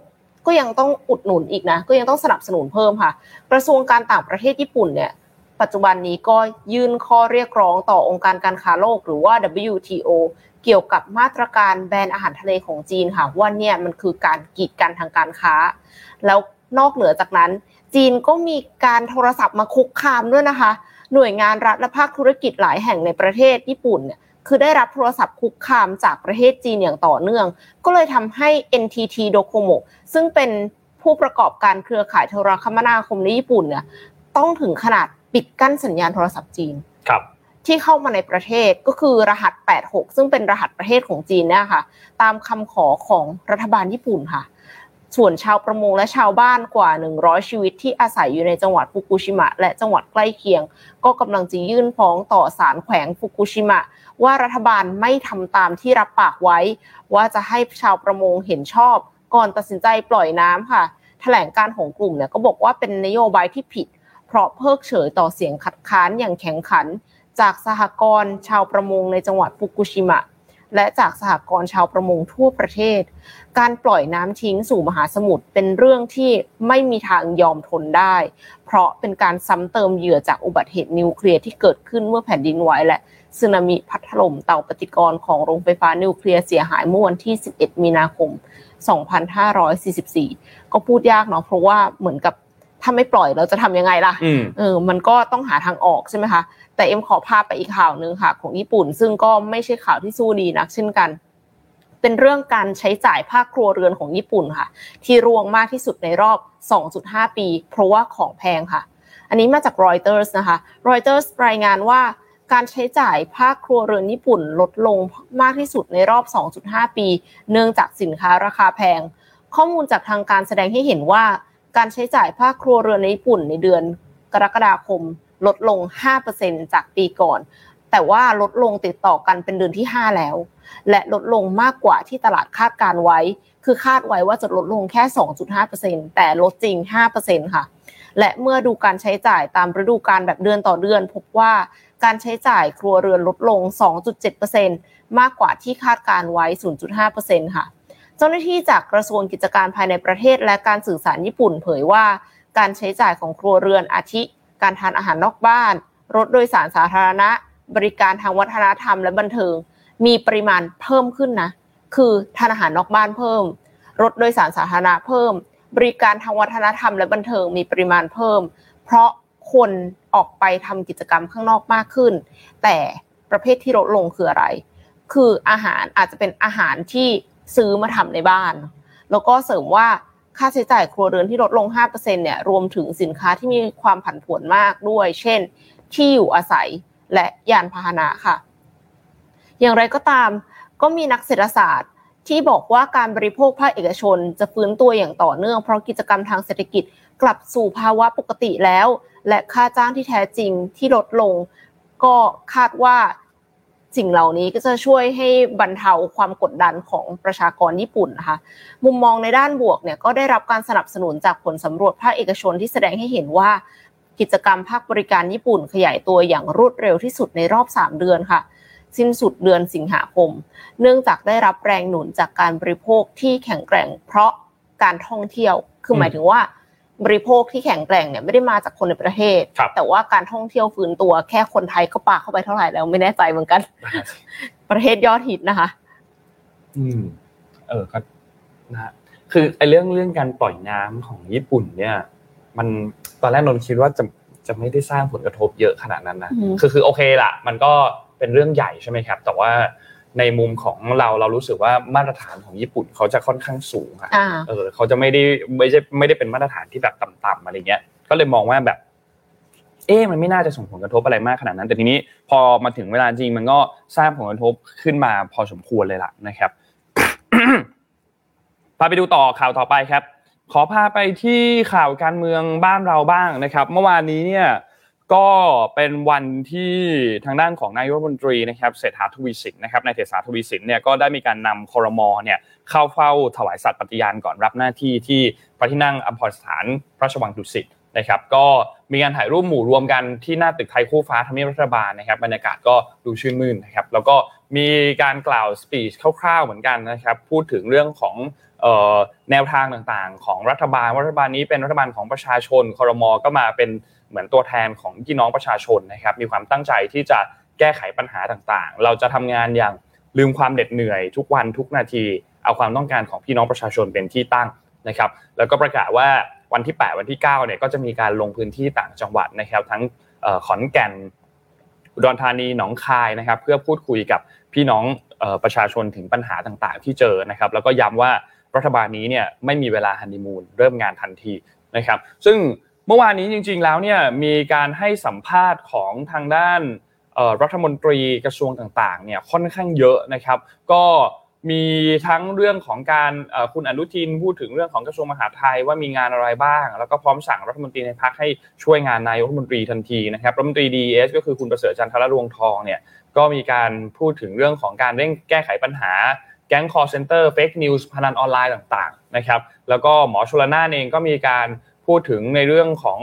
ก็ยังต้องอุดหนุนอีกนะ ก็ยังต้องสนับสนุนเพิ่มค่ะ กระทรวงการต่างประเทศญี่ปุ่นเนี่ย ปัจจุบันนี้ก็ยื่นข้อเรียกร้องต่อองค์การการค้าโลกหรือว่า WTO เกี่ยวกับมาตรการแบนอาหารทะเลของจีนค่ะว่าเนี่ยมันคือการกีดกันทางการค้า แล้วนอกเหนือจากนั้น จีนก็มีการโทรศัพท์มาคุกคามด้วยนะคะ หน่วยงานรัฐและภาคธุรกิจหลายแห่งในประเทศญี่ปุ่นเนี่ยคือได้รับโทรศัพท์คุกคามจากประเทศจีนอย่างต่อเนื่อง ก็เลยทำให้ NTT Docomo ซึ่งเป็นผู้ประกอบการเครือข่ายโทรคมนาคมในญี่ปุ่นเนี่ยต้องถึงขนาด ปิดกั้นสัญญาณโทรศัพท์จีนครับ ที่เข้ามาในประเทศก็คือรหัส 86 ซึ่งเป็นรหัสประเทศของจีนเนี่ยค่ะ ตามคำขอของรัฐบาลญี่ปุ่นค่ะ ส่วนชาวประมงและชาวบ้านกว่า 100 ชีวิตที่อาศัยอยู่ในจังหวัดฟุกุชิมะ และจังหวัดใกล้เคียง ก็กำลังจะยื่นฟ้องต่อศาลแขวงฟุกุชิมะว่ารัฐบาลไม่ทำตามที่รับปากไว้ ว่าจะให้ชาวประมงเห็นชอบ ก่อนตัดสินใจปล่อยน้ำค่ะแถลงการของกลุ่มเนี่ยก็บอกว่าเป็นนโยบายที่ผิด เพราะเพิกเฉยต่อเสียงคัดค้านอย่างแข็งขัน จากสหกรณ์ชาวประมงในจังหวัดฟุกุชิมะ และจากสหกรณ์ชาวประมงทั่วประเทศ การปล่อยน้ำทิ้งสู่มหาสมุทรเป็นเรื่องที่ไม่มีทางยอมทนได้ เพราะเป็นการซ้ำเติมเหยื่อจากอุบัติเหตุนิวเคลียร์ที่เกิดขึ้นเมื่อแผ่นดินไหวและสึนามิพัดถล่มเตาปฏิกรณ์ของโรงไฟฟ้านิวเคลียร์เสียหายเมื่อวันที่ 11 มีนาคม 2544 ก็พูดยากเนาะเพราะว่าเหมือนกับ ถ้าไม่ปล่อยเราจะทำยังไงล่ะอืมเออมันก็ต้องหาทางออกใช่ไหมคะ แต่เอ็มขอพาไปอีกข่าวหนึ่งค่ะ ของญี่ปุ่น ซึ่งก็ไม่ใช่ข่าวที่สู้ดีนักเช่นกัน เป็นเรื่องการใช้จ่ายภาคครัวเรือนของญี่ปุ่นค่ะ ที่รวงมากที่สุดในรอบ 2.5 ปี เพราะว่าของแพงค่ะ อันนี้มาจากรอยเตอร์สนะคะรอยเตอร์สรายงานว่าการใช้จ่ายภาคครัวเรือนญี่ปุ่นลดลงมากที่สุดในรอบ 2.5 ปี เนื่องจากสินค้าราคาแพง ข้อมูลจากทางการแสดงให้เห็นว่า การใช้จ่ายภาคครัวเรือนในญี่ปุ่นในเดือนกรกฎาคมลดลง 5%จากปีก่อน แต่ว่าลดลงติดต่อกันเป็นเดือนที่ 5 แล้ว และลดลงมากกว่าที่ตลาดคาดการไว้ คือคาดไว้ว่าจะลดลงแค่ 2.5%แต่ลดจริง 5%ค่ะ และเมื่อดูการใช้จ่ายตามฤดูกาลแบบเดือนต่อเดือน พบว่าการใช้จ่ายครัวเรือนลดลง 2.7%มากกว่าที่คาดการไว้ 0.5%ค่ะ เจ้าหน้าที่จากกระทรวงกิจการภายในประเทศและการสื่อสารญี่ปุ่น เผยว่าการใช้จ่ายของครัวเรือนอาทิ การทานอาหารนอกบ้าน รถโดยสารสาธารณะ บริการทางวัฒนธรรมและบันเทิง มีปริมาณเพิ่มขึ้นนะ คือทานอาหารนอกบ้านเพิ่ม รถโดยสารสาธารณะเพิ่ม บริการทางวัฒนธรรมและบันเทิงมีปริมาณเพิ่ม เพราะคนออกไปทำกิจกรรมข้างนอกมากขึ้น แต่ประเภทที่ลดลงคืออะไร คืออาหารอาจจะเป็นอาหารที่ ซื้อมาทำในบ้าน แล้วก็เสริมว่าค่าใช้จ่ายครัวเรือนที่ลดลง 5%เนี่ยรวมถึงสินค้าที่มีความผันผวนมากด้วย เช่น ที่อยู่อาศัยและยานพาหนะค่ะ อย่างไรก็ตามก็มีนักเศรษฐศาสตร์ที่บอกว่าการบริโภคภาคเอกชน จะฟื้นตัวอย่างต่อเนื่องเพราะกิจกรรมทางเศรษฐกิจกลับสู่ภาวะปกติแล้ว และค่าจ้างที่แท้จริงที่ลดลง ก็คาดว่า สิ่งเหล่านี้ก็จะช่วยให้บรรเทาความกดดันของประชากรญี่ปุ่นนะคะมุมมองในด้านบวกเนี่ยก็ได้รับการสนับสนุนจากผลสำรวจภาคเอกชนที่แสดงให้เห็นว่า กิจกรรมภาคบริการญี่ปุ่นขยายตัวอย่างรวดเร็วที่สุดในรอบ 3 เดือนค่ะ สิ้นสุดเดือนสิงหาคม เนื่องจากได้รับแรงหนุนจากการบริโภคที่แข็งแกร่งเพราะการท่องเที่ยว คือหมายถึงว่า บริโภคที่แข็งแกร่งเนี่ยไม่ได้มาจากคนในประเทศครับแต่ว่าการท่องเที่ยวฟื้นตัวแค่คนไทยก็ปาเข้าไปเท่าไหร่แล้วไม่แน่ใจเหมือนกัน ประเทศยอดฮิตนะคะ อืม เออก็นะฮะคือไอ้เรื่องเรื่องการปล่อยน้ำของญี่ปุ่น เนี่ย มันตอนแรกนนท์คิดว่าจะจะไม่ได้สร้างผลกระทบเยอะขนาดนั้นนะอืมคือคือโอเคละมันก็เป็นเรื่องใหญ่ใช่ไหมครับ แต่ว่า ในมุมของเราเรารู้สึกว่ามาตรฐานของญี่ปุ่นเขาจะค่อนข้างสูงอะอ่าเออเขาจะไม่ได้ไม่ใช่ไม่ได้เป็นมาตรฐานที่แบบต่ำๆอะไรเงี้ย ก็เลยมองว่าแบบ เอ๊ะมันไม่น่าจะส่งผลกระทบอะไรมากขนาดนั้น แต่ทีนี้พอมาถึงเวลาจริงมันก็สร้างผลกระทบขึ้นมาพอสมควรเลยล่ะนะครับพาไปดูต่อข่าวต่อไปครับ ขอพาไปที่ข่าวการเมืองบ้านเราบ้างนะครับ เมื่อวานนี้เนี่ย ก็เป็นวันที่ทางด้านของนายกรัฐมนตรีนะครับเศรษฐาทวีสินนะครับนายเศรษฐาทวีสินเนี่ยก็ได้มีการนำคอรมอเนี่ยเข้าเฝ้าถวายสัตย์ปฏิญาณก่อนรับหน้าที่ที่พระที่นั่งอัมพรสถานพระราชวังดุสิตนะครับก็มีการถ่ายรูปหมู่รวมกันที่หน้าตึกไทยคู่ฟ้าทำเนียบรัฐบาลนะครับบรรยากาศก็ดูชื่นมื่นนะครับแล้วก็มีการกล่าวสปีชคร่าวๆเหมือนกันนะครับพูดถึงเรื่องของแนวทางต่างๆ ของรัฐบาลรัฐบาลนี้เป็นรัฐบาลของประชาชนคอรมอก็มาเป็น เหมือนตัวแทนของพี่น้องประชาชนนะครับมีความตั้งใจที่จะแก้ไขปัญหาต่างๆ เราจะทำงานอย่างลืมความเหน็ดเหนื่อยทุกวันทุกนาที เอาความต้องการของพี่น้องประชาชนเป็นที่ตั้งนะครับ แล้วก็ประกาศว่าวันที่ 8 วันที่9เนี่ยก็จะมีการลงพื้นที่ต่างจังหวัดนะครับ ทั้งขอนแก่นอุดรธานีหนองคายนะครับ เพื่อพูดคุยกับพี่น้องประชาชนถึงปัญหาต่างๆ ที่เจอนะครับ แล้วก็ย้ำว่ารัฐบาลนี้เนี่ยไม่มีเวลาฮันนีมูนเริ่มงานทันทีนะครับ ซึ่ง เมื่อวานนี้จริง ๆ แล้วเนี่ยมีการให้สัมภาษณ์ของทางด้านรัฐมนตรีกระทรวงต่างๆเนี่ยค่อนข้างเยอะนะครับ ก็มีทั้งเรื่องของการคุณอนุทินพูดถึงเรื่องของกระทรวงมหาดไทยว่ามีงานอะไรบ้าง แล้วก็พร้อมสั่งรัฐมนตรีในพรรคให้ช่วยงานนายกรัฐมนตรีทันทีนะครับรัฐมนตรี DES ก็คือคุณประเสริฐจันทรรวงทองเนี่ยก็มีการพูดถึงเรื่องของการเร่งแก้ไขปัญหาแก๊งคอลเซนเตอร์ fake news พนันออนไลน์ต่างๆนะครับแล้วก็หมอชลน่านเองก็มีการ พูดถึงในเรื่องของ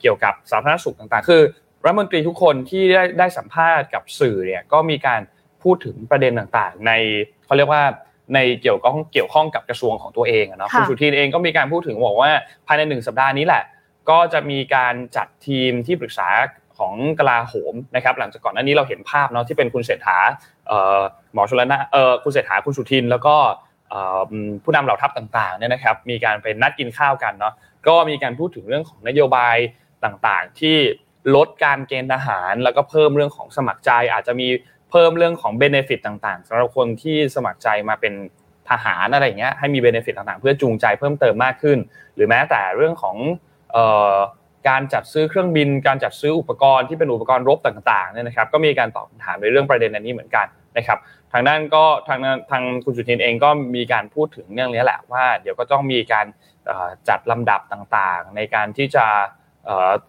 เกี่ยวกับสาธารณสุขต่างๆ คือรัฐมนตรีทุกคนที่ได้ได้สัมภาษณ์กับสื่อเนี่ยก็มีการพูดถึงประเด็นต่างๆ ในเขาเรียกว่าในเกี่ยวข้องเกี่ยวข้องกับกระทรวงของตัวเองเนาะคุณสุทินเองก็มีการพูดถึงบอกว่าภายในหนึ่งสัปดาห์นี้แหละ ก็จะมีการจัดทีมที่ปรึกษาของกลาโหมนะครับ หลังจากก่อนหน้านี้เราเห็นภาพเนาะที่เป็นคุณเศรษฐาหมอชลนาคุณเศรษฐาคุณสุทินแล้วก็ผู้นำเหล่าทัพต่างๆเนี่ยนะครับ มีการไปนัดกินข้าวกันเนาะ ก็มีการพูดถึงเรื่องของนโยบายต่างๆ ที่ลดการเกณฑ์ทหาร แล้วก็เพิ่มเรื่องของสมัครใจ อาจจะมีเพิ่มเรื่องของ benefit ต่างๆสำหรับคนที่สมัครใจมาเป็นทหารอะไรเงี้ยให้มี benefit ต่างๆ เพื่อจูงใจเพิ่มเติมมากขึ้น หรือแม้แต่เรื่องของ การจัดซื้อเครื่องบิน การจัดซื้ออุปกรณ์ที่เป็นอุปกรณ์รบต่างๆเนี่ยนะครับ ก็มีการตอบคำถามในเรื่องประเด็นอันนี้เหมือนกันนะครับ ทางด้านก็ทางทางคุณสุทินเองก็มีการพูดถึงเรื่องนี้แหละว่า เดี๋ยวก็ต้องมีการจัดลำดับต่างๆ ในการที่จะ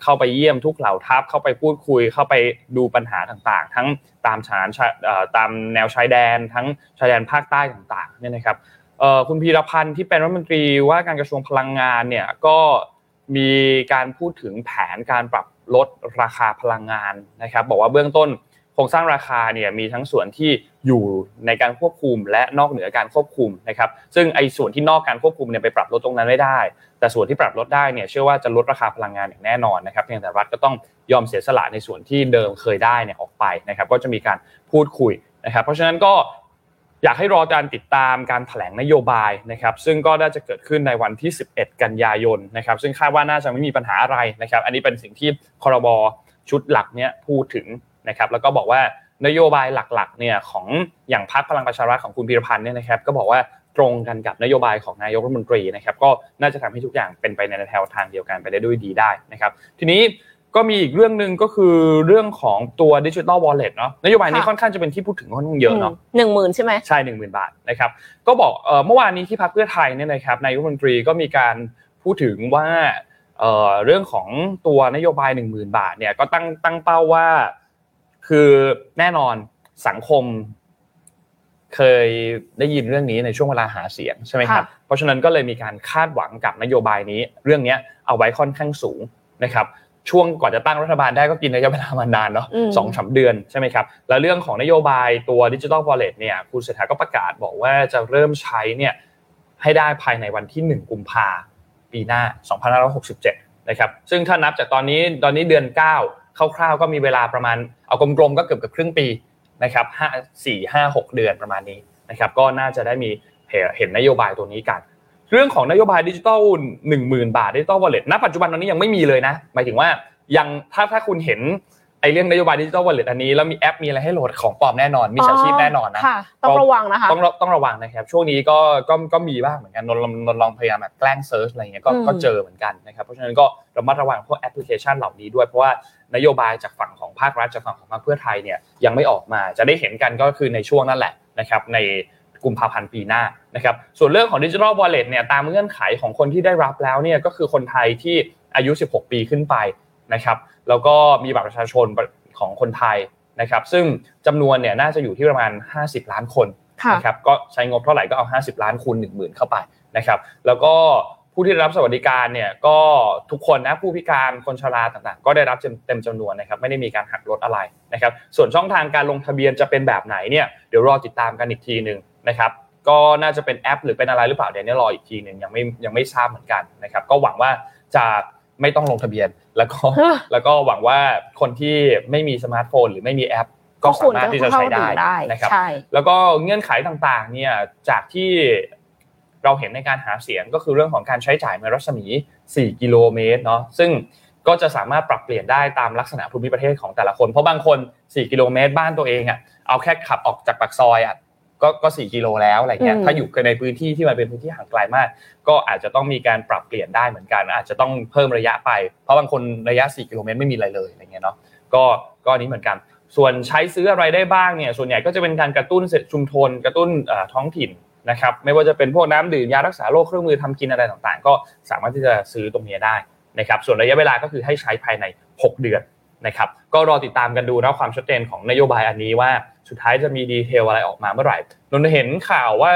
เข้าไปเยี่ยมทุกเหล่าทัพเข้าไปพูดคุย เข้าไปดูปัญหาต่างๆ ทั้งตามชานตามแนวชายแดน ทั้งชายแดนภาคใต้ต่างๆเนี่ยนะครับคุณพีรพันธ์ที่เป็นรัฐมนตรีว่าการกระทรวงพลังงานเนี่ยก็ มีการพูดถึงแผนการปรับลดราคาพลังงานนะครับบอกว่าเบื้องต้นโครงสร้างราคาเนี่ยมีทั้งส่วนที่อยู่ในการควบคุมและนอกเหนือการควบคุมนะครับซึ่งไอ้ส่วนที่นอกการควบคุมเนี่ยไปปรับลดตรงนั้นไม่ได้ แต่ส่วนที่ปรับลดได้เนี่ยเชื่อว่าจะลดราคาพลังงานอย่างแน่นอนนะครับเพียงแต่รัฐก็ต้องยอมเสียสละในส่วนที่เดิมเคยได้เนี่ยออกไปนะครับก็จะมีการพูดคุยนะครับเพราะฉะนั้นก็ อยากให้รอการติดตามการแถลงนโยบายนะครับซึ่งก็น่าจะเกิดขึ้นในวันที่ 11 กันยายนนะครับซึ่งคาดว่าน่าจะไม่มีปัญหาอะไรนะครับอันนี้เป็นสิ่งที่คอรบชุดหลักเนี่ยพูดถึงนะครับแล้วก็บอกว่านโยบายหลักๆเนี่ยของอย่างพรรคพลังประชารัฐของคุณพิรพันธ์เนี่ยนะครับก็บอกว่าตรงกันกับนโยบายของนายกรัฐมนตรีนะครับก็น่าจะทำให้ทุกอย่างเป็นไปในแนวทางเดียวกันไปได้ด้วยดีได้นะครับทีนี้ ก็มีอีกเรื่องหนึ่งก็คือเรื่องของตัวดิจิทัลวอลเล็ตเนาะนโยบายนี้ค่อนข้างจะเป็นที่พูดถึงค่อนข้างเยอะเนาะหนึ่งหมื่นใช่ไหมใช่หนึ่งหมื่นบาทนะครับก็บอกเมื่อวานนี้ที่พรรคเพื่อไทยเนี่ยนะครับนายกรัฐมนตรีก็มีการพูดถึงว่าเรื่องของตัวนโยบายหนึ่งหมื่นบาทเนี่ยก็ตั้งตั้งเป้าว่าคือแน่นอนสังคม เคยได้ยินเรื่องนี้ในช่วงเวลาหาเสียงใช่ไหมครับเพราะฉะนั้นก็เลยมีการคาดหวังกับนโยบายนี้ เรื่องนี้เอาไว้ค่อนข้างสูงนะครับ ช่วงก่อนจะตั้งรัฐบาลได้ก็กินระยะเวลามานานเนาะสองสาเดือนใช่ไหมครับ แล้วเรื่องของนโยบายตัวดิจิทัลวอลเล็ตเนี่ยคุณเศรษฐาก็ประกาศบอกว่าจะเริ่มใช้เนี่ยให้ได้ภายในวันที่ 1 กุมภาปีหน้า 2567 นะครับ ซึ่งถ้านับจากตอนนี้ตอนนี้เดือน 9 คร่าวๆ ก็มีเวลาประมาณเอากลมๆ ก็เกือบกับครึ่งปีนะครับห้าสี่ห้าหกเดือนประมาณนี้นะครับ ก็น่าจะได้มีเห็นนโยบายตัวนี้กัน เรื่องของนโยบายดิจิตอลหนึ่งหมื่นบาทดิจิตอลวอลเล็ตณปัจจุบันตอนนี้ยังไม่มีเลยนะ หมายถึงว่ายังถ้าถ้าคุณเห็นไอเรื่องนโยบายดิจิตอลวอลเล็ตอันนี้แล้วมีแอปมีอะไรให้โหลดของปลอมแน่นอนมิจฉาชีพแน่นอนนะต้องระวังนะคะต้องต้องระวังนะครับช่วงนี้ก็ก็ก็มีบ้างเหมือนกันนนลองพยายามแบบแกล้ง search อะไรเงี้ยก็ก็เจอเหมือนกันนะครับเพราะฉะนั้นก็ระมัดระวังพวกแอปพลิเคชันเหล่านี้ด้วยเพราะว่านโยบายจากฝั่งของภาครัฐจากฝั่งของพรรคเพื่อไทยเนี่ยยังไม่ออกมาจะได้เห็นกันก็คือในช่วงนั่นแหละนะครับใน กุมภาพันธ์ปีหน้านะครับส่วนเรื่องของดิจิทัลวอลเล็ตเนี่ยตามเงื่อนไขของคนที่ได้รับแล้วเนี่ยก็คือคนไทยที่อายุ 16 ปีขึ้นไปนะครับแล้วก็มีบัตรประชาชนของคนไทยนะครับซึ่งจำนวนเนี่ยน่าจะอยู่ที่ประมาณ 50 ล้านคนนะครับก็ใช้งบเท่าไหร่ก็เอา 50 ล้านคูณ1 0,000 เข้าไปนะครับแล้วก็ผู้ที่ได้รับสวัสดิการเนี่ยก็ทุกคนนะผู้พิการคนชราต่างๆ ก็ได้รับเต็มจำนวนนะครับไม่ได้มีการหักลดอะไรนะครับส่วนช่องทางการลงทะเบียนจะเป็นแบบไหนเนี่ยเดี๋ยวรอติดตามกันอีกทีหนึ่ง นะครับก็น่าจะเป็นแอป หรือเป็นอะไรหรือเปล่าเดี๋ยวนี้รออีกทีหนึ่งยังไม่ยังไม่ทราบเหมือนกันนะครับก็หวังว่าจะไม่ต้องลงทะเบียนแล้วก็แล้วก็หวังว่าคนที่ไม่มีสมาร์ทโฟน หรือไม่มีแอป ก็สามารถที่จะใช้ได้นะครับแล้วก็เงื่อนไขต่างๆเนี่ยจากที่เราเห็นในการหาเสียงก็คือเรื่องของการใช้จ่ายในรัศมี 4 กิโลเมตรเนาะซึ่งก็จะสามารถปรับเปลี่ยนได้ตามลักษณะภูมิประเทศของแต่ละคน เพราะบางคน 4 กิโลเมตรบ้านตัวเองอะเอาแค่ขับออกจากปากซอยอะ ก็ก็สี่กิโลแล้วอะไรเงี้ยถ้าอยู่ในพื้นที่ที่มันเป็นพื้นที่ห่างไกลมาก ก็อาจจะต้องมีการปรับเปลี่ยนได้เหมือนกัน อาจจะต้องเพิ่มระยะไป เพราะบางคนระยะ 4 กิโลเมตรไม่มีอะไรเลยอะไรเงี้ยเนาะก็ก็นี้เหมือนกัน ส่วนใช้ซื้ออะไรได้บ้างเนี่ยส่วนใหญ่ก็จะเป็นการกระตุ้นเศรษฐชุมชนกระตุ้นท้องถิ่นนะครับไม่ว่าจะเป็นพวกน้ำดื่มยารักษาโรคเครื่องมือทำกินอะไรต่างๆ ก็สามารถที่จะซื้อตรงนี้ได้นะครับส่วนระยะเวลาก็คือให้ใช้ภายใน 6 เดือน นะครับก็รอติดตามกันดูนะความชัดเจนของนโยบายอันนี้ว่าสุดท้ายจะมีดีเทลอะไรออกมาเมื่อไหร่นนเห็นข่าวว่า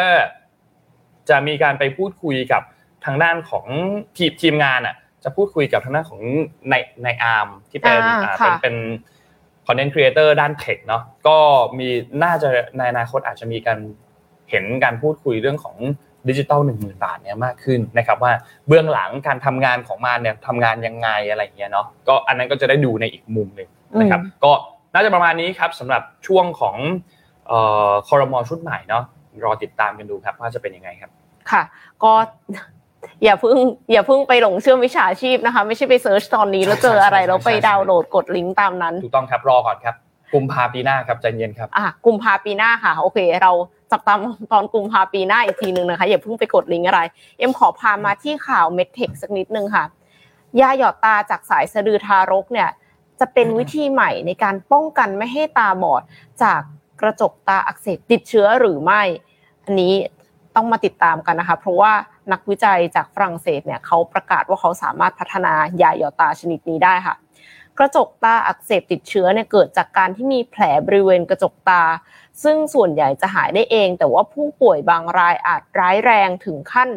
จะมีการไปพูดคุยกับทางด้านของทีมทีมงานอะจะพูดคุยกับทางด้านของนายนายอาร์มที่เป็นเป็นเป็น content creator ด้าน tech เนาะก็มีน่าจะในอนาคตอาจจะมีการเห็นการพูดคุยเรื่องของ ดิจิตอลหนึ่งหมื่นบาทเนี่ยมากขึ้นนะครับว่าเบื้องหลังการทำงานของมันเนี่ยทำงานยังไงอะไรเงี้ยเนาะก็อันนั้นก็จะได้ดูในอีกมุมหนึ่งนะครับก็น่าจะประมาณนี้ครับสำหรับช่วงของคอรมอชุดใหม่เนาะรอติดตามกันดูครับว่าจะเป็นยังไงครับ ค่ะ ก็อย่าเพิ่งอย่าเพิ่งไปหลงเชื่อมิจฉาชีพนะคะ ไม่ใช่ไป search ตอนนี้แล้วเจออะไรแล้วไปดาวน์โหลดกดลิงก์ตามนั้นถูกต้องครับรอก่อนครับ กุมภาปีหน้าครับใจเย็นครับอะกุมภาปีหน้าค่ะ โอเค เราจับตาตอนกุมภาปีหน้าอีกทีหนึ่งนะคะอย่าเพิ่งไปกดลิงก์อะไร เอ็มขอพามาที่ข่าว MedTech สักนิดนึงค่ะยาหยอดตาจากสายสะดือทารกเนี่ยจะเป็นวิธีใหม่ในการป้องกันไม่ให้ตาบอดจากกระจกตาอักเสบติดเชื้อหรือไม่ อันนี้ต้องมาติดตามกันนะคะ เพราะว่านักวิจัยจากฝรั่งเศสเนี่ยเขาประกาศว่าเขาสามารถพัฒนายาหยอดตาชนิดนี้ได้ค่ะ กระจกตาอักเสบติดเชื้อเนี่ยเกิดจากการที่มีแผลบริเวณกระจกตา ซึ่งส่วนใหญ่จะหายได้เอง แต่ว่าผู้ป่วยบางรายอาจร้ายแรงถึงขั้น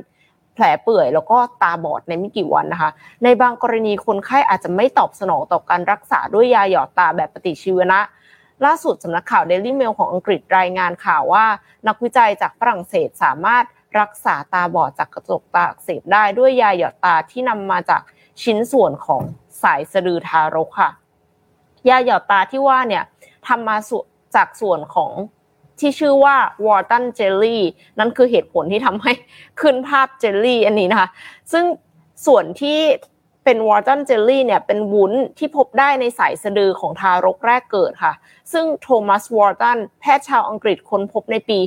แผลเปื่อย แล้วก็ตาบอดในไม่กี่วันนะคะ ในบางกรณีคนไข้อาจจะไม่ตอบสนองต่อการรักษาด้วยยาหยอดตาแบบปฏิชีวนะล่าสุดสำนักข่าวเดลี่เมลของอังกฤษรายงานข่าวว่า นักวิจัยจากฝรั่งเศสสามารถรักษาตาบอดจากกระจกตาอักเสบได้ด้วยยาหยอดตาที่นำมาจาก ชิ้นส่วนของสายสะดือทารกค่ะ ยาหยอดตาที่ว่าเนี่ยทำมาจากส่วนของที่ชื่อว่า Wharton Jelly นั่นคือเหตุผลที่ทำให้ขึ้นภาพเจลลี่อันนี้นะคะ ซึ่งส่วนที่เป็น Wharton Jelly เนี่ยเป็นวุ้นที่พบได้ในสายสะดือของทารกแรกเกิดค่ะ ซึ่งโทมัสวอร์ตันแพทย์ชาวอังกฤษค้นพบในปี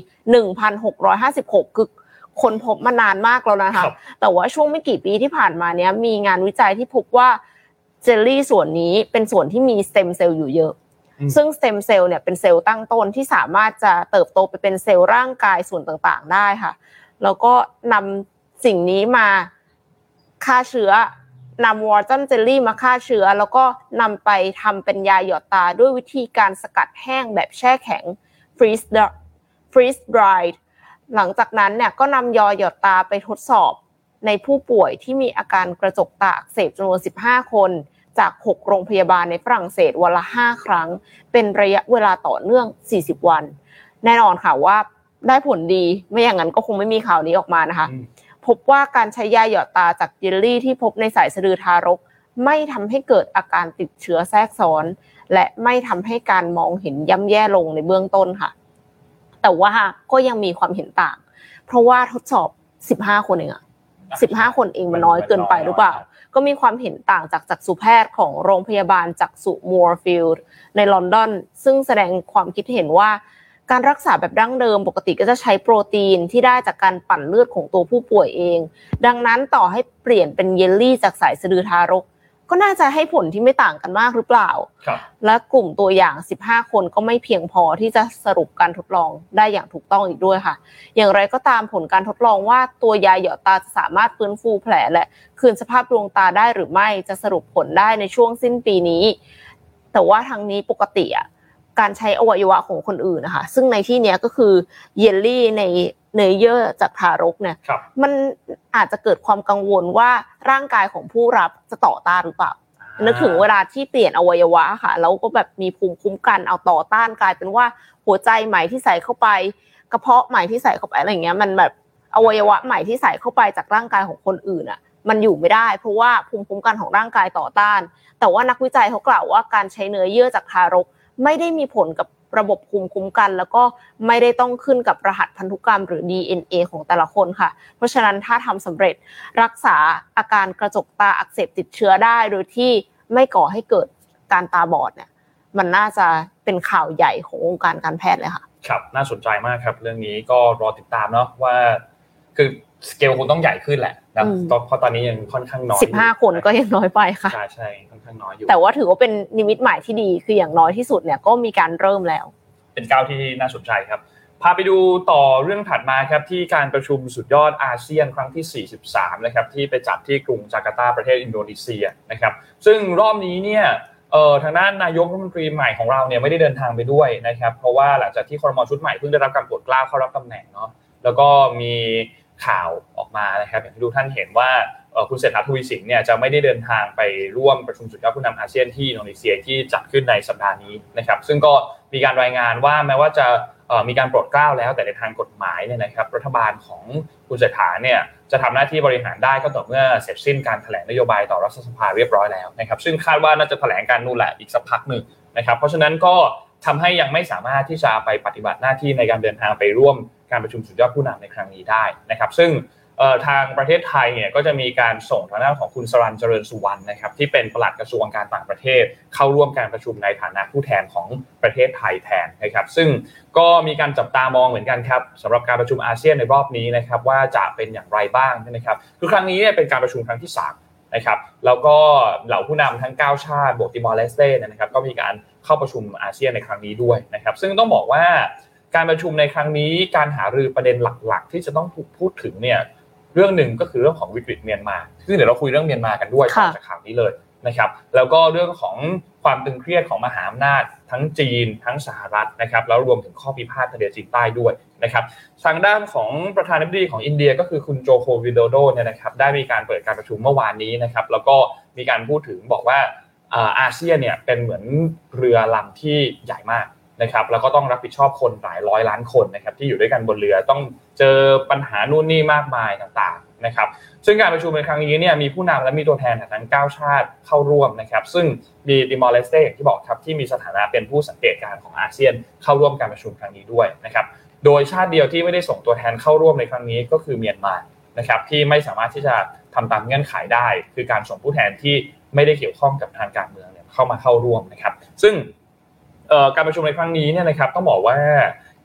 1656 คือ ค้นพบมานานมากแล้วนะคะ แต่ว่าช่วงไม่กี่ปีที่ผ่านมาเนี้ยมีงานวิจัยที่พบว่าเจลลี่ส่วนนี้เป็นส่วนที่มีสเต็มเซลล์อยู่เยอะ ซึ่งสเต็มเซลล์เนี่ยเป็นเซลล์ตั้งต้นที่สามารถจะเติบโตไปเป็นเซลล์ร่างกายส่วนต่างๆ ได้ค่ะ แล้วก็นำสิ่งนี้มาฆ่าเชื้อนำ Wharton Jelly มาฆ่าเชื้อ แล้วก็นำไปทำเป็นยาหยอดตาด้วยวิธีการสกัดแห้งแบบแช่แข็ง freeze freeze dried หลังจากนั้นเนี่ยก็นำยาหยอดตาไปทดสอบในผู้ป่วยที่มีอาการกระจกตาอักเสบจำนวน 15 คน จาก 6 โรงพยาบาลในฝรั่งเศสวันละ 5 ครั้ง เป็นระยะเวลาต่อเนื่อง 40 วัน แน่นอนค่ะว่าได้ผลดีไม่อย่างนั้นก็คงไม่มีข่าวนี้ออกมานะคะ พบว่าการใช้ยาหยอดตาจากเยลลี่ที่พบในสายสะดือทารก ไม่ทำให้เกิดอาการติดเชื้อแทรกซ้อน และไม่ทำให้การมองเห็นย่ำแย่ลงในเบื้องต้นค่ะ แต่ว่าก็ยังมีความเห็นต่าง เพราะว่าทดสอบ 15 คนเองอะ15 คนเองมันน้อยเกินไปหรือเปล่า ก็มีความเห็นต่างจากจักษุแพทย์ของโรงพยาบาลจักษุมัวร์ฟิลด์ในลอนดอน ซึ่งแสดงความคิดเห็นว่าการรักษาแบบดั้งเดิมปกติก็จะใช้โปรตีนที่ได้จากการปั่นเลือดของตัวผู้ป่วยเอง ดังนั้นต่อให้เปลี่ยนเป็นเยลลี่จากสายสะดือทารก ก็น่าจะให้ผลที่ไม่ต่างกันมากหรือเปล่าครับและกลุ่มตัวอย่าง 15 คนก็ไม่เพียงพอที่จะสรุปการทดลองได้อย่างถูกต้องอีกด้วยค่ะ อย่างไรก็ตามผลการทดลองว่าตัวยาหยอดตาจะสามารถฟื้นฟูแผลและคืนสภาพดวงตาได้หรือไม่จะสรุปผลได้ในช่วงสิ้นปีนี้ แต่ว่าทางนี้ปกติอะ การใช้อวัยวะของคนอื่นนะคะ ซึ่งในที่เนี้ยก็คือเยลลี่ในเนยเยื่อจากทารกเนี่ยครับมันอาจจะเกิดความกังวลว่าร่างกายของผู้รับจะต่อต้านหรือเปล่านึกถึงเวลาที่เปลี่ยนอวัยวะค่ะแล้วก็แบบมีภูมิคุ้มกันเอาต่อต้านกลายเป็นว่าหัวใจใหม่ที่ใส่เข้าไป กระเพาะใหม่ที่ใส่เข้าไปอะไรอย่างเงี้ย มันแบบอวัยวะใหม่ที่ใส่เข้าไปจากร่างกายของคนอื่นอะ มันอยู่ไม่ได้ เพราะว่าภูมิคุ้มกันของร่างกายต่อต้าน แต่ว่านักวิจัยเขากล่าวว่าการใช้เนื้อเยื่อจากทารก ไม่ได้มีผลกับระบบภูมิคุ้มกัน แล้วก็ไม่ได้ต้องขึ้นกับรหัสพันธุกรรมหรือ DNA ของแต่ละคนค่ะ เพราะฉะนั้นถ้าทำสำเร็จรักษาอาการกระจกตาอักเสบติดเชื้อได้โดยที่ไม่ก่อให้เกิดการตาบอดเนี่ยมันน่าจะเป็นข่าวใหญ่ของวงการการแพทย์เลยค่ะ ครับ น่าสนใจมากครับ เรื่องนี้ก็รอติดตามเนาะว่า คือ สเกลคงต้องใหญ่ขึ้นแหละนะอืมเพราะตอนนี้ยังค่อนข้างน้อยสิบห้าคนก็ยังน้อยไปค่ะใช่ใช่ค่อนข้างน้อยอยู่แต่ว่าถือว่าเป็นนิมิตหมายที่ดีคืออย่างน้อยที่สุดเนี่ยก็มีการเริ่มแล้ว เป็นก้าวที่น่าสนใจครับพาไปดูต่อเรื่องถัดมาครับที่การประชุมสุดยอดอาเซียนครั้งที่ 43 นะครับที่ไปจัดที่กรุงจาการ์ตาประเทศอินโดนีเซียนะครับซึ่งรอบนี้เนี่ยเอ่อทางด้านนายกรัฐมนตรีใหม่ของเราเนี่ยไม่ได้เดินทางไปด้วยนะครับเพราะว่าหลังจากที่ครมชุดใหม่เพิ่งได้รับการโปรดเกล้าเข้ารับตำแหน่งเนาะแล้วก็มี ข่าวออกมานะครับอย่างที่ทุกท่านเห็นว่าคุณเศรษฐาทวีสินเนี่ยจะไม่ได้เดินทางไปร่วมประชุมสุดยอดผู้นำอาเซียนที่อินโดนีเซียที่จัดขึ้นในสัปดาห์นี้นะครับ ซึ่งก็มีการรายงานว่าแม้ว่าจะมีการโปรดเกล้าแล้วแต่ในทางกฎหมายเนี่ยนะครับ รัฐบาลของคุณเศรษฐาเนี่ยจะทำหน้าที่บริหารได้ก็ต่อเมื่อเสร็จสิ้นการแถลงนโยบายต่อรัฐสภาเรียบร้อยแล้วนะครับ ซึ่งคาดว่าน่าจะแถลงการนู่นแหละอีกสักพักหนึ่งนะครับ เพราะฉะนั้นก็ทำให้ยังไม่สามารถที่จะไปปฏิบัติหน้าที่ในการเดินทางไปร่วม การประชุมสุดยอดผู้นำในครั้งนี้ได้นะครับ ซึ่งทางประเทศไทยเนี่ยก็จะมีการส่งทางด้านของคุณสรันเจริญสุวรรณนะครับที่เป็นปลัดกระทรวงการต่างประเทศ เข้าร่วมการประชุมในฐานะผู้แทนของประเทศไทยแทนนะครับ ซึ่งก็มีการจับตามองเหมือนกันครับสำหรับการประชุมอาเซียนในรอบนี้นะครับว่าจะเป็นอย่างไรบ้างนะครับคือครั้งนี้เนี่ยเป็นการประชุมครั้งที่3นะครับแล้วก็เหล่าผู้นำทั้ง 9 ชาติบวกติมอร์เลสเต้นนะครับก็มีการเข้าประชุมอาเซียนในครั้งนี้ด้วยนะครับ ซึ่งต้องบอกว่า การประชุมในครั้งนี้การหารือประเด็นหลักๆ ที่จะต้องถูกพูดถึงเนี่ยเรื่องหนึ่งก็คือเรื่องของวิกฤตเมียนมาซึ่งเดี๋ยวเราคุยเรื่องเมียนมากันด้วยค่ะต่อจากข่าวนี้เลยนะครับ แล้วก็เรื่องของความตึงเครียดของมหาอำนาจทั้งจีน ทั้งสหรัฐนะครับแล้วรวมถึงข้อพิพาททะเลจีนใต้ด้วยนะครับทางด้านของประธานาธิบดีของอินเดียก็คือคุณโจโควิโดโดเนี่ยนะครับได้มีการเปิดการประชุมเมื่อวานนี้นะครับแล้วก็มีการพูดถึงบอกว่าอ่าอาเซียนเนี่ยเป็นเหมือนเรือลำที่ใหญ่มาก นะครับแล้วก็ต้องรับผิดชอบคนหลายร้อยล้านคนนะครับที่อยู่ด้วยกันบนเรือต้องเจอปัญหานู่นนี่มากมายต่างๆนะครับซึ่งการประชุมในครั้งนี้เนี่ยมีผู้นำและมีตัวแทนจากทั้ง 9 ชาติเข้าร่วมนะครับซึ่งมีติมอร์เลสเต้อย่างที่บอกครับที่มีสถานะเป็นผู้สังเกตการณ์ของอาเซียนเข้าร่วมการประชุมครั้งนี้ด้วยนะครับโดยชาติเดียวที่ไม่ได้ส่งตัวแทนเข้าร่วมในครั้งนี้ก็คือเมียนมานะครับที่ไม่สามารถที่จะทำตามเงื่อนไขได้ คือการส่งผู้แทนที่ไม่ได้เกี่ยวข้องกับทางการเมืองเนี่ยเข้ามาเข้าร่วมนะครับ ซึ่ง การประชุมในครั้งนี้เนี่ยนะครับต้องบอกว่า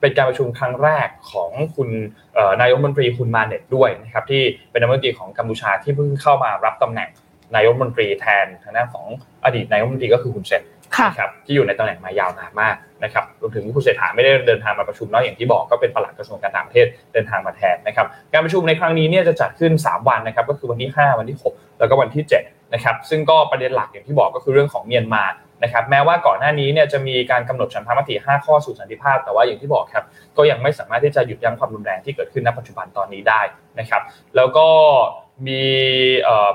เป็นการประชุมครั้งแรกของคุณเอ่อนายกรัฐมนตรีคุณมาเน็ตด้วยนะครับที่เป็นนายกรัฐมนตรีของกัมพูชาที่เพิ่งเข้ามารับตำแหน่งนายกรัฐมนตรีแทนทางด้านของอดีตนายกรัฐมนตรีก็คือคุณเซนค่ะนะครับที่อยู่ในตำแหน่งมายาวนานมากนะครับรวมถึงคุณเศรษฐาไม่ได้เดินทางมาประชุมเนาะอย่างที่บอกก็เป็นปลัดกระทรวงการต่างประเทศเดินทางมาแทนนะครับการประชุมในครั้งนี้เนี่ยจะจัดขึ้น 3 วันนะครับก็คือวันที่ 5 วันที่ 6 แล้วก็วันที่7นะครับซึ่งก็ประเด็นหลักอย่างที่บอกก็คือเรื่องของเมียนมา นะครับแม้ว่าก่อนหน้านี้เนี่ยจะมีการกำหนดฉันทามติ 5 ข้อสู่สันติภาพ แต่ว่าอย่างที่บอกครับก็ยังไม่สามารถที่จะหยุดยั้งความรุนแรงที่เกิดขึ้นณปัจจุบันตอนนี้ได้นะครับแล้วก็มี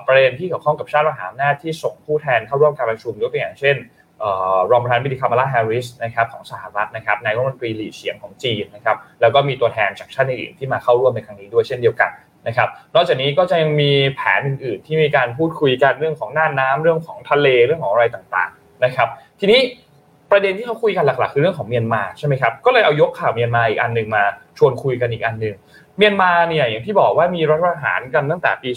ประเด็นที่เกี่ยวข้องกับชาติมหาอำนาจที่ส่งผู้แทนเข้าร่วมการประชุมยกตัวอย่างเช่นรองประธานาธิบดีคามาลาแฮร์ริสนะครับของสหรัฐนะครับนายกรัฐมนตรีหลี่เฉียงของจีนนะครับแล้วก็มีตัวแทนจากชาติอื่นที่มาเข้าร่วมในครั้งนี้ด้วยเช่นเดียวกันนะครับนอกจากนี้ก็จะยังมีแผนอื่น ๆ ที่มีการพูดคุยกันเรื่องของน่านน้ำเรื่องของทะเลเรื่องของอะไรต่างๆ นะครับ ทีนี้ประเด็นที่เขาคุยกันหลักๆ คือเรื่องของเมียนมาใช่ไหมครับ ก็เลยเอายกข่าวเมียนมาอีกอันหนึ่งมาชวนคุยกันอีกอันหนึ่งเมียนมาเนี่ยอย่างที่บอกว่ามีรัฐประหารกันตั้งแต่ปี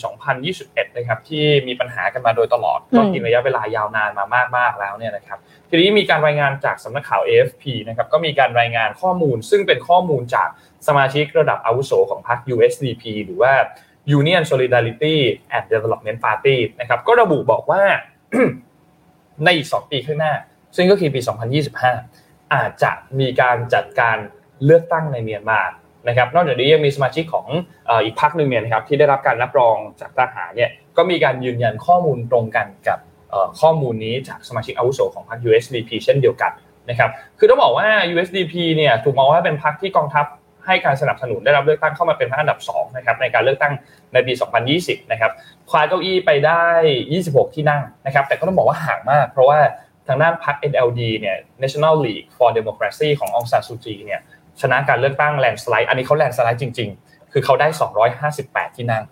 2021 นะครับที่มีปัญหากันมาโดยตลอดก็กินระยะเวลายาวนานมามากๆแล้วเนี่ยนะครับทีนี้มีการรายงานจากสำนักข่าว AFP นะครับก็มีการรายงานข้อมูล ซึ่งเป็นข้อมูลจากสมาชิกระดับอาวุโสของพรรค USDP หรือว่า Union Solidarity and Development Party นะครับก็ระบุบอกว่า ในอีก 2 ปีข้างหน้า ซึ่งก็คือปี 2025 อาจจะมีการจัดการเลือกตั้งในเมียนมานะครับนอกจากนี้ยังมีสมาชิกของอีกพรรคหนึ่งเนี่ยนะครับที่ได้รับการรับรองจากทหารเนี่ยก็มีการยืนยันข้อมูลตรงกันกับข้อมูลนี้จากสมาชิกอาวุโสของพรรค USDP เช่นเดียวกันนะครับคือต้องบอกว่า USDP เนี่ยถูกมองว่าเป็นพรรคที่กองทัพให้การสนับสนุนได้รับเลือกตั้งเข้ามาเป็นพรรคอันดับ2นะครับในการเลือกตั้งในปี 2020 นะครับ คว้าเก้าอี้ไปได้ 26 ที่นั่งนะครับ แต่ก็ต้องบอกว่าห่างมาก เพราะว่าทางด้านพรรค NLD เนี่ย National League for Democracy ขององซานซูจีเนี่ยชนะการเลือกตั้งแลนสไลด์ อันนี้เขาแลนสไลด์จริง ๆ คือเขาได้ 258 ที่นั่ง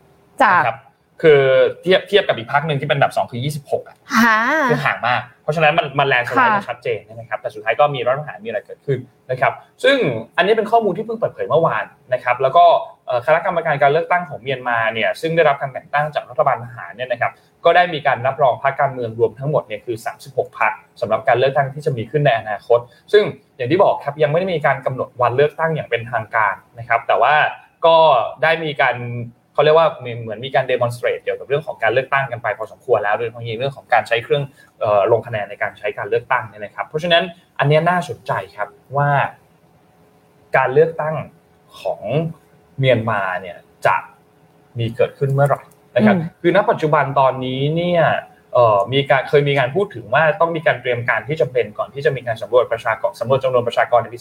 จาก คือเทียบเทียบกับอีกพักหนึ่งที่เป็นอันดับ2คือ 26อะคือห่างมาก เพราะฉะนั้นมันมันแลนสไลด์ชัดเจนนะครับแต่สุดท้ายก็มีรัฐประหารมีอะไรเกิดขึ้นนะครับซึ่งอันนี้เป็นข้อมูลที่เพิ่งเปิดเผยเมื่อวานนะครับแล้วก็คณะกรรมการการเลือกตั้งของเมียนมาเนี่ยซึ่งได้รับการแต่งตั้งจากรัฐบาลทหารเนี่ยนะครับก็ได้มีการรับรองพรรคการเมืองรวมทั้งหมดเนี่ยคือ 36พรรคสำหรับการเลือกตั้งที่จะมีขึ้นในอนาคต ซึ่งอย่างที่บอกครับยังไม่ได้มีการกำหนดวันเลือกตั้งอย่างเป็นทางการนะครับแต่ว่าก็ได้มีการ เขาเรียกว่าเหมือนมีการเดโมนสเตรตเกี่ยวกับเรื่องของการเลือกตั้งกันไปพอสมควรแล้วโดยเฉพาะเรื่องของการใช้เครื่องลงคะแนนในการใช้การเลือกตั้งเนี่ยนะครับ เพราะฉะนั้นอันนี้น่าสนใจครับว่า การเลือกตั้งของเมียนมาเนี่ยจะมีเกิดขึ้นเมื่อไหร่นะครับ คือณปัจจุบันตอนนี้เนี่ยมีการเคยมีการพูดถึงว่าต้องมีการเตรียมการที่จำเป็นก่อนที่จะมีการสำรวจประชากรสำรวจจำนวนประชากรในปี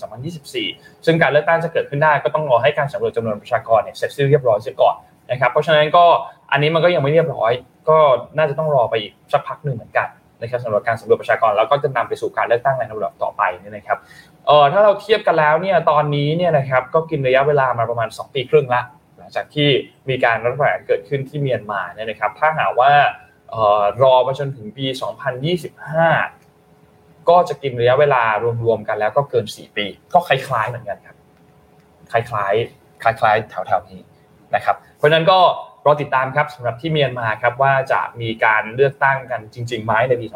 2024 ซึ่งการเลือกตั้งจะเกิดขึ้นได้ก็ต้องรอให้การสำรวจจำนวนประชากรเนี่ยเสร็จสิ้นเรียบร้อยเสียก่อน นะครับเพราะฉะนั้นก็อันนี้มันก็ยังไม่เรียบร้อย ก็น่าจะต้องรอไปอีกสักพักหนึ่งเหมือนกันนะครับสำหรับการสำรวจประชากรแล้วก็จะนำไปสู่การเลือกตั้งในลำดับต่อไปนี่นะครับเอ่อถ้าเราเทียบกันแล้วเนี่ยตอนนี้เนี่ยนะครับก็กินระยะเวลามาประมาณ 2 ปีครึ่งละหลังจากที่มีการรัฐประหารเกิดขึ้นที่เมียนมาเนี่ยนะครับถ้าหากว่ารอไปจนถึงปี 2025 ก็จะกินระยะเวลารวมๆกันแล้วก็เกิน 4 ปี ก็คล้ายๆเหมือนกันครับ คล้ายๆ คล้ายๆ แถวๆนี้ นะครับเพราะนั้นก็รอติดตามครับสำหรับที่เมียนมาครับว่าจะมีการเลือกตั้งกันจริงๆไหมในปี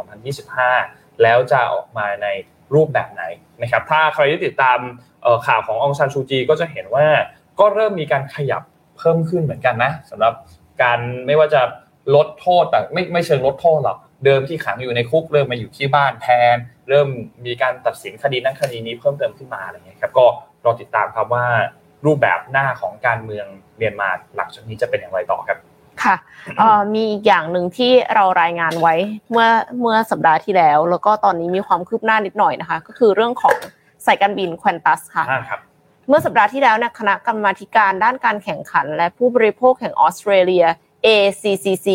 2025 แล้วจะออกมาในรูปแบบไหนนะครับถ้าใครที่ติดตามข่าวขององซานชูจีก็จะเห็นว่าก็เริ่มมีการขยับเพิ่มขึ้นเหมือนกันนะสำหรับการไม่ว่าจะลดโทษแต่ไม่ไม่เชิงลดโทษหรอกเดิมที่ขังอยู่ในคุกเริ่มมาอยู่ที่บ้านแทน เริ่มมีการตัดสินคดีนั้นคดีนี้เพิ่มเติมขึ้นมาอะไรเงี้ยครับก็รอติดตามครับว่า รูปแบบหน้าของการเมืองเมียนมาหลังจากนี้จะเป็นอย่างไรต่อครับค่ะมีอีกอย่างหนึ่งที่เรารายงานไว้เมื่อเมื่อสัปดาห์ที่แล้ว แล้วก็ตอนนี้มีความคืบหน้านิดหน่อยนะคะ ก็คือเรื่องของสายการบินควอนตัสค่ะเมื่อสัปดาห์ที่แล้วเนี่ยคณะกรรมาการด้านการแข่งขัน และผู้บริโภคแห่งออสเตรเลีย ACCC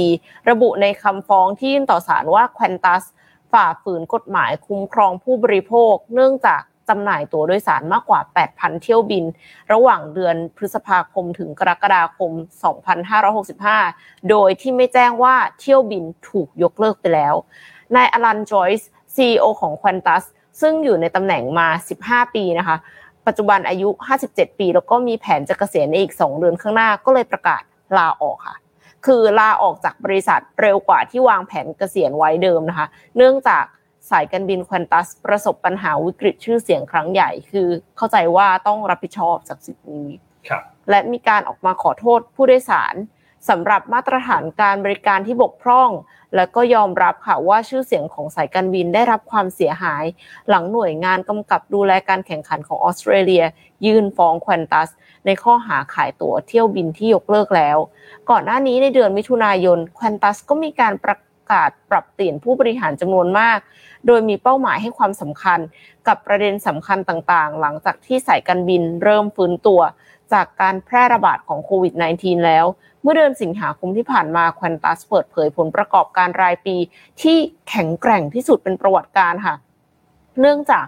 ระบุในคำฟ้องที่ยื่นต่อศาลว่าควอนตัสฝ่าฝืนกฎหมายคุ้มครองผู้บริโภค เนื่องจาก จำหน่ายตั๋วโดยสารมากกว่า 8,000 เที่ยวบิน ระหว่างเดือนพฤษภาคมถึงกรกฎาคม 2565 โดยที่ไม่แจ้งว่าเที่ยวบินถูกยกเลิกไปแล้ว นายอลันจอยส์ CEO ของ Qantas ซึ่งอยู่ในตำแหน่งมา 15 ปีนะคะ ปัจจุบันอายุ 57 ปี แล้วก็มีแผนจะเกษียณในอีก 2 เดือนข้างหน้าก็เลยประกาศลาออกค่ะ คือลาออกจากบริษัทเร็วกว่าที่วางแผนเกษียณไว้เดิมนะคะ เนื่องจาก สายการบินควอนตัสประสบปัญหาวิกฤตชื่อเสียงครั้งใหญ่ คือเข้าใจว่าต้องรับผิดชอบจากสิ่งนี้และมีการออกมาขอโทษผู้โดยสารสำหรับมาตรฐานการบริการที่บกพร่อง และก็ยอมรับค่ะว่าชื่อเสียงของสายการบินได้รับความเสียหาย หลังหน่วยงานกำกับดูแลการแข่งขันของออสเตรเลีย ยื่นฟ้องควอนตัส ในข้อหาขายตั๋วเที่ยวบินที่ยกเลิกแล้ว ก่อนหน้านี้ในเดือนมิถุนายนควอนตัสก็มีการประ กาศปรับเปลี่ยนผู้บริหารจำนวนมาก โดยมีเป้าหมายให้ความสำคัญกับประเด็นสำคัญต่างๆ หลังจากที่สายการบินเริ่มฟื้นตัว จากการแพร่ระบาดของโควิด -19 แล้ว เมื่อเดือนสิงหาคมที่ผ่านมาควันตัสเปิดเผยผลประกอบการรายปี ที่แข็งแกร่งที่สุดเป็นประวัติการค่ะ เนื่องจาก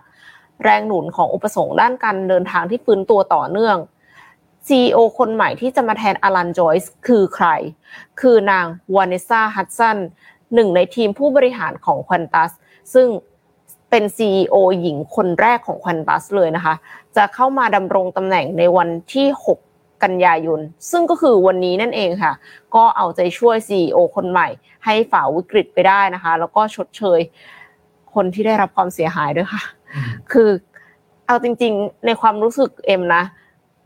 แรงหนุนของอุปสงค์ด้านการเดินทางที่ฟื้นตัวต่อเนื่อง CEO คนใหม่ที่จะมาแทนอลันจอยส์คือใคร คือนางวานเนซ่าฮัตสัน หนึ่งในทีมผู้บริหารของควันตัสซึ่งเป็น CEO หญิงคนแรกของควันตัสเลยนะคะ จะเข้ามาดำรงตำแหน่งในวันที่ 6 กันยายน ซึ่งก็คือวันนี้นั่นเองค่ะ ก็เอาใจช่วย CEO คนใหม่ ให้ฝ่าวิกฤตไปได้นะคะ แล้วก็ชดเชย คนที่ได้รับความเสียหายด้วยค่ะ คือเอาจริง ๆ ในความรู้สึกเอ็มนะ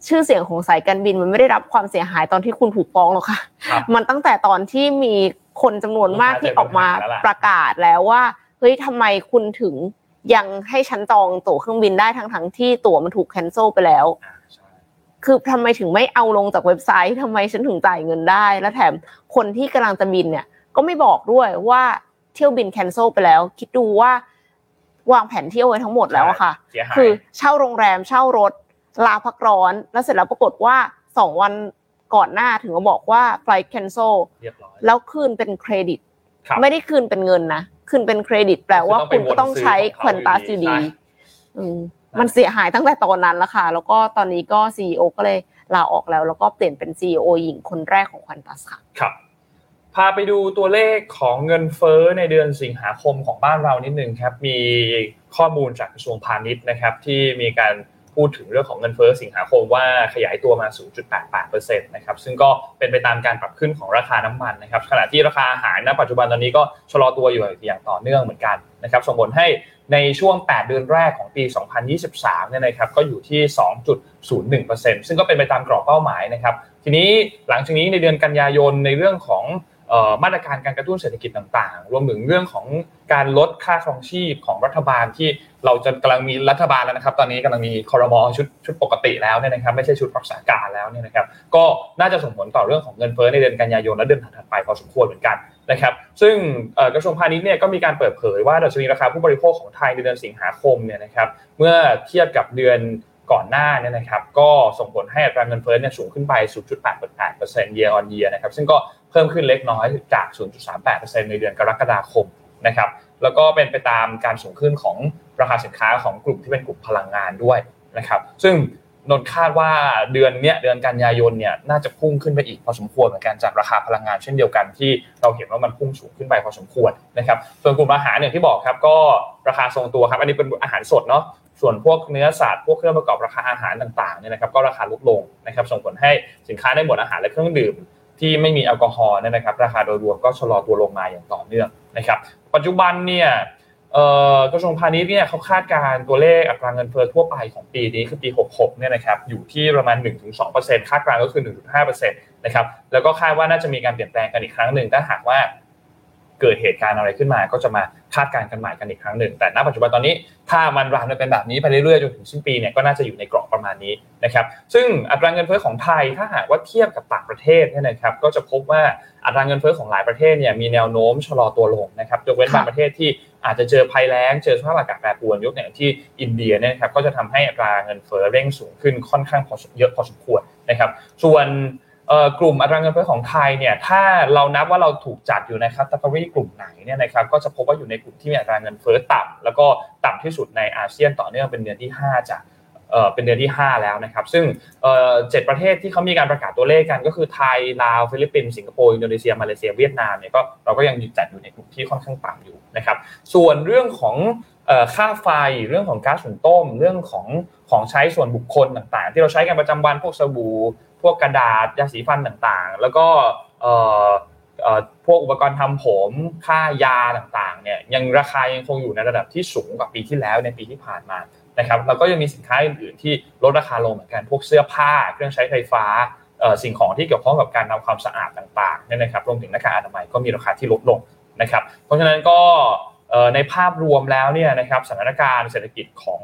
ชื่อเสียงของสายการบินมันไม่ได้รับความเสียหายตอนที่คุณถูกฟ้องหรอกค่ะ มันตั้งแต่ตอนที่มี คนจำนวนมากที่ออกมาประกาศแล้วว่าเฮ้ยทำไมคุณถึงยังให้ฉันจองตั๋วเครื่องบินได้ทั้งทั้งที่ตั๋วมันถูกแคนเซิลไปแล้ว คือทำไมถึงไม่เอาลงจากเว็บไซต์ทำไมฉันถึงจ่ายเงินได้ และแถมคนที่กำลังจะบินเนี่ย ก็ไม่บอกด้วยว่าเที่ยวบิน cancel ไปแล้ว คิดดูว่าวางแผนเที่ยวไว้ทั้งหมดแล้วอะค่ะ คือเช่าโรงแรมเช่ารถลาพักร้อน แล้วเสร็จแล้วปรากฏว่าสองวัน ก่อนหน้าถึงมาบอกว่า flight cancel แล้วคืนเป็นเครดิต ไม่ได้คืนเป็นเงินนะคืนเป็นเครดิต แปลว่าคุณก็ต้องใช้ควอนตัสอยู่ดีมันเสียหายตั้งแต่ตอนนั้นแล้วค่ะ แล้วก็ตอนนี้ก็ CEO ก็เลยลาออกแล้ว แล้วก็เปลี่ยนเป็น CEO หญิงคนแรกของควอนตัสค่ะครับพาไปดูตัวเลขของเงินเฟ้อในเดือนสิงหาคมของบ้านเรานิดนึงครับ มีข้อมูลจากกระทรวงพาณิชย์นะครับ ที่มีการ พูดถึงเรื่องของเงินเฟ้อสิงหาคมว่าขยายตัวมา 0.88%นะครับซึ่งก็เป็นไปตามการปรับขึ้นของราคาน้ำมันนะครับขณะที่ราคาอาหารณปัจจุบันตอนนี้ก็ชะลอตัวอยู่อย่างต่อเนื่องเหมือนกันนะครับส่งผลให้ในช่วง 8 เดือนแรกของปี 2023 เนี่ยนะครับก็อยู่ที่ 2.01%ซึ่งก็เป็นไปตามกรอบเป้าหมายนะครับทีนี้หลังจากนี้ในเดือนกันยายนในเรื่องของมาตรการการกระตุ้นเศรษฐกิจต่างๆ รวมถึงเรื่องของการลดค่าครองชีพของรัฐบาลที่ เราจะกำลังมีรัฐบาลแล้วนะครับ ตอนนี้กำลังมีคอรมอชุดชุดปกติแล้วเนี่ยนะครับ ไม่ใช่ชุดรักษาการแล้วเนี่ยนะครับ ก็น่าจะส่งผลต่อเรื่องของเงินเฟ้อในเดือนกันยายนและเดือนถัดไปพอสมควรเหมือนกันนะครับ ซึ่งกระทรวงพาณิชย์เนี่ยก็มีการเปิดเผยว่าดัชนีราคาผู้บริโภคของไทยในเดือนสิงหาคมเนี่ยนะครับ เมื่อเทียบกับเดือนก่อนหน้าเนี่ยนะครับ ก็ส่งผลให้อัตราเงินเฟ้อเนี่ยสูงขึ้นไป 0.88% year on year นะครับ ซึ่งก็เพิ่มขึ้นเล็กน้อยจาก 0.38%ในเดือนกรกฎาคมนะครับ แล้วก็เป็นไปตามการสูงขึ้นของราคาสินค้าของกลุ่มที่เป็นกลุ่มพลังงานด้วยนะครับ ซึ่งนนคาดว่าเดือนเนี้ยเดือนกันยายนเนี่ยน่าจะพุ่งขึ้นไปอีกพอสมควรเหมือนกันจากราคาพลังงานเช่นเดียวกันที่เราเห็นว่ามันพุ่งสูงขึ้นไปพอสมควรนะครับส่วนกลุ่มอาหารอย่างที่บอกครับก็ราคาทรงตัวครับอันนี้เป็นอาหารสดเนาะส่วนพวกเนื้อสัตว์พวกเครื่องประกอบราคาอาหารต่างๆเนี่ยนะครับก็ราคาลดลงนะครับส่งผลให้สินค้าในหมวดอาหารและเครื่องดื่มที่ไม่มีแอลกอฮอล์เนี่ยนะครับราคาโดยรวมก็ชะลอตัวลงมาอย่างต่อเนื่องนะครับ ปัจจุบันเนี่ยกระทรวงพาณิชย์เนี่ยเขาคาดการตัวเลขอัตราเงินเฟ้อทั่วไปของปีนี้คือปี 66 เนี่ยนะครับอยู่ที่ประมาณ 1-2%คาดการก็คือ 1.5%นะครับแล้วก็คาดว่าน่าจะมีการเปลี่ยนแปลงกันอีกครั้งหนึ่งถ้าหากว่า เกิดเหตุการณ์อะไรขึ้นมา ก็จะมาคาดการณ์กันใหม่กันอีกครั้งหนึ่ง แต่ณปัจจุบันตอนนี้ถ้ามันรันเป็นแบบนี้ไปเรื่อยๆจนถึงสิ้นปีเนี่ยก็น่าจะอยู่ในกรอบประมาณนี้นะครับซึ่งอัตราเงินเฟ้อของไทยถ้าหากว่าเทียบกับต่างประเทศเนี่ยนะครับก็จะพบว่าอัตราเงินเฟ้อของหลายประเทศเนี่ยมีแนวโน้มชะลอตัวลงนะครับยกเว้นบางประเทศที่อาจจะเจอภัยแล้งเจอสภาพอากาศแปรปรวนยกอย่างที่อินเดียเนี่ยครับก็จะทำให้อัตราเงินเฟ้อเร่งสูงขึ้นค่อนข้างพอเยอะพอสมควรนะครับส่วน กลุ่มอัตราเงินเฟ้อของไทยเนี่ยถ้าเรานับว่าเราถูกจัดอยู่ใน category กลุ่มไหนเนี่ยนะครับก็จะพบว่าอยู่ในกลุ่มที่มีอัตราเงินเฟ้อต่ำแล้วก็ต่ำที่สุดในอาเซียนต่อเนื่องเป็นเดือนที่ 5จากเป็นเดือนที่ 5 แล้วนะครับ ซึ่งเจ็ดประเทศที่เขามีการประกาศตัวเลขกันก็คือไทย ลาว ฟิลิปปินส์ สิงคโปร์ อินโดนีเซีย มาเลเซีย เวียดนามเนี่ยก็เราก็ยังจัดอยู่ในกลุ่มที่ค่อนข้างต่ำอยู่นะครับ ส่วนเรื่องของ ค่าไฟเรื่องของก๊าซหุงต้ม เรื่องของของใช้ส่วนบุคคลต่างๆ ที่เราใช้กันประจำวันพวกสบู่พวกกระดาษยาสีฟันต่างๆ แล้วก็พวกอุปกรณ์ทำผมค่ายาต่างๆเนี่ยยังราคายังคงอยู่ในระดับที่สูงกว่าปีที่แล้วในปีที่ผ่านมานะครับแล้วก็ยังมีสินค้าอื่นๆ ที่ลดราคาลงเหมือนกันพวกเสื้อผ้า เครื่องใช้ไฟฟ้าสิ่งของที่เกี่ยวข้องกับการทำความสะอาดต่างๆเนี่ยนะครับรวมถึงหน้ากากอนามัยก็มีราคาที่ลดลงนะครับ เพราะฉะนั้นก็ ในภาพรวมแล้วเนี่ยนะครับสถานการณ์เศรษฐกิจของ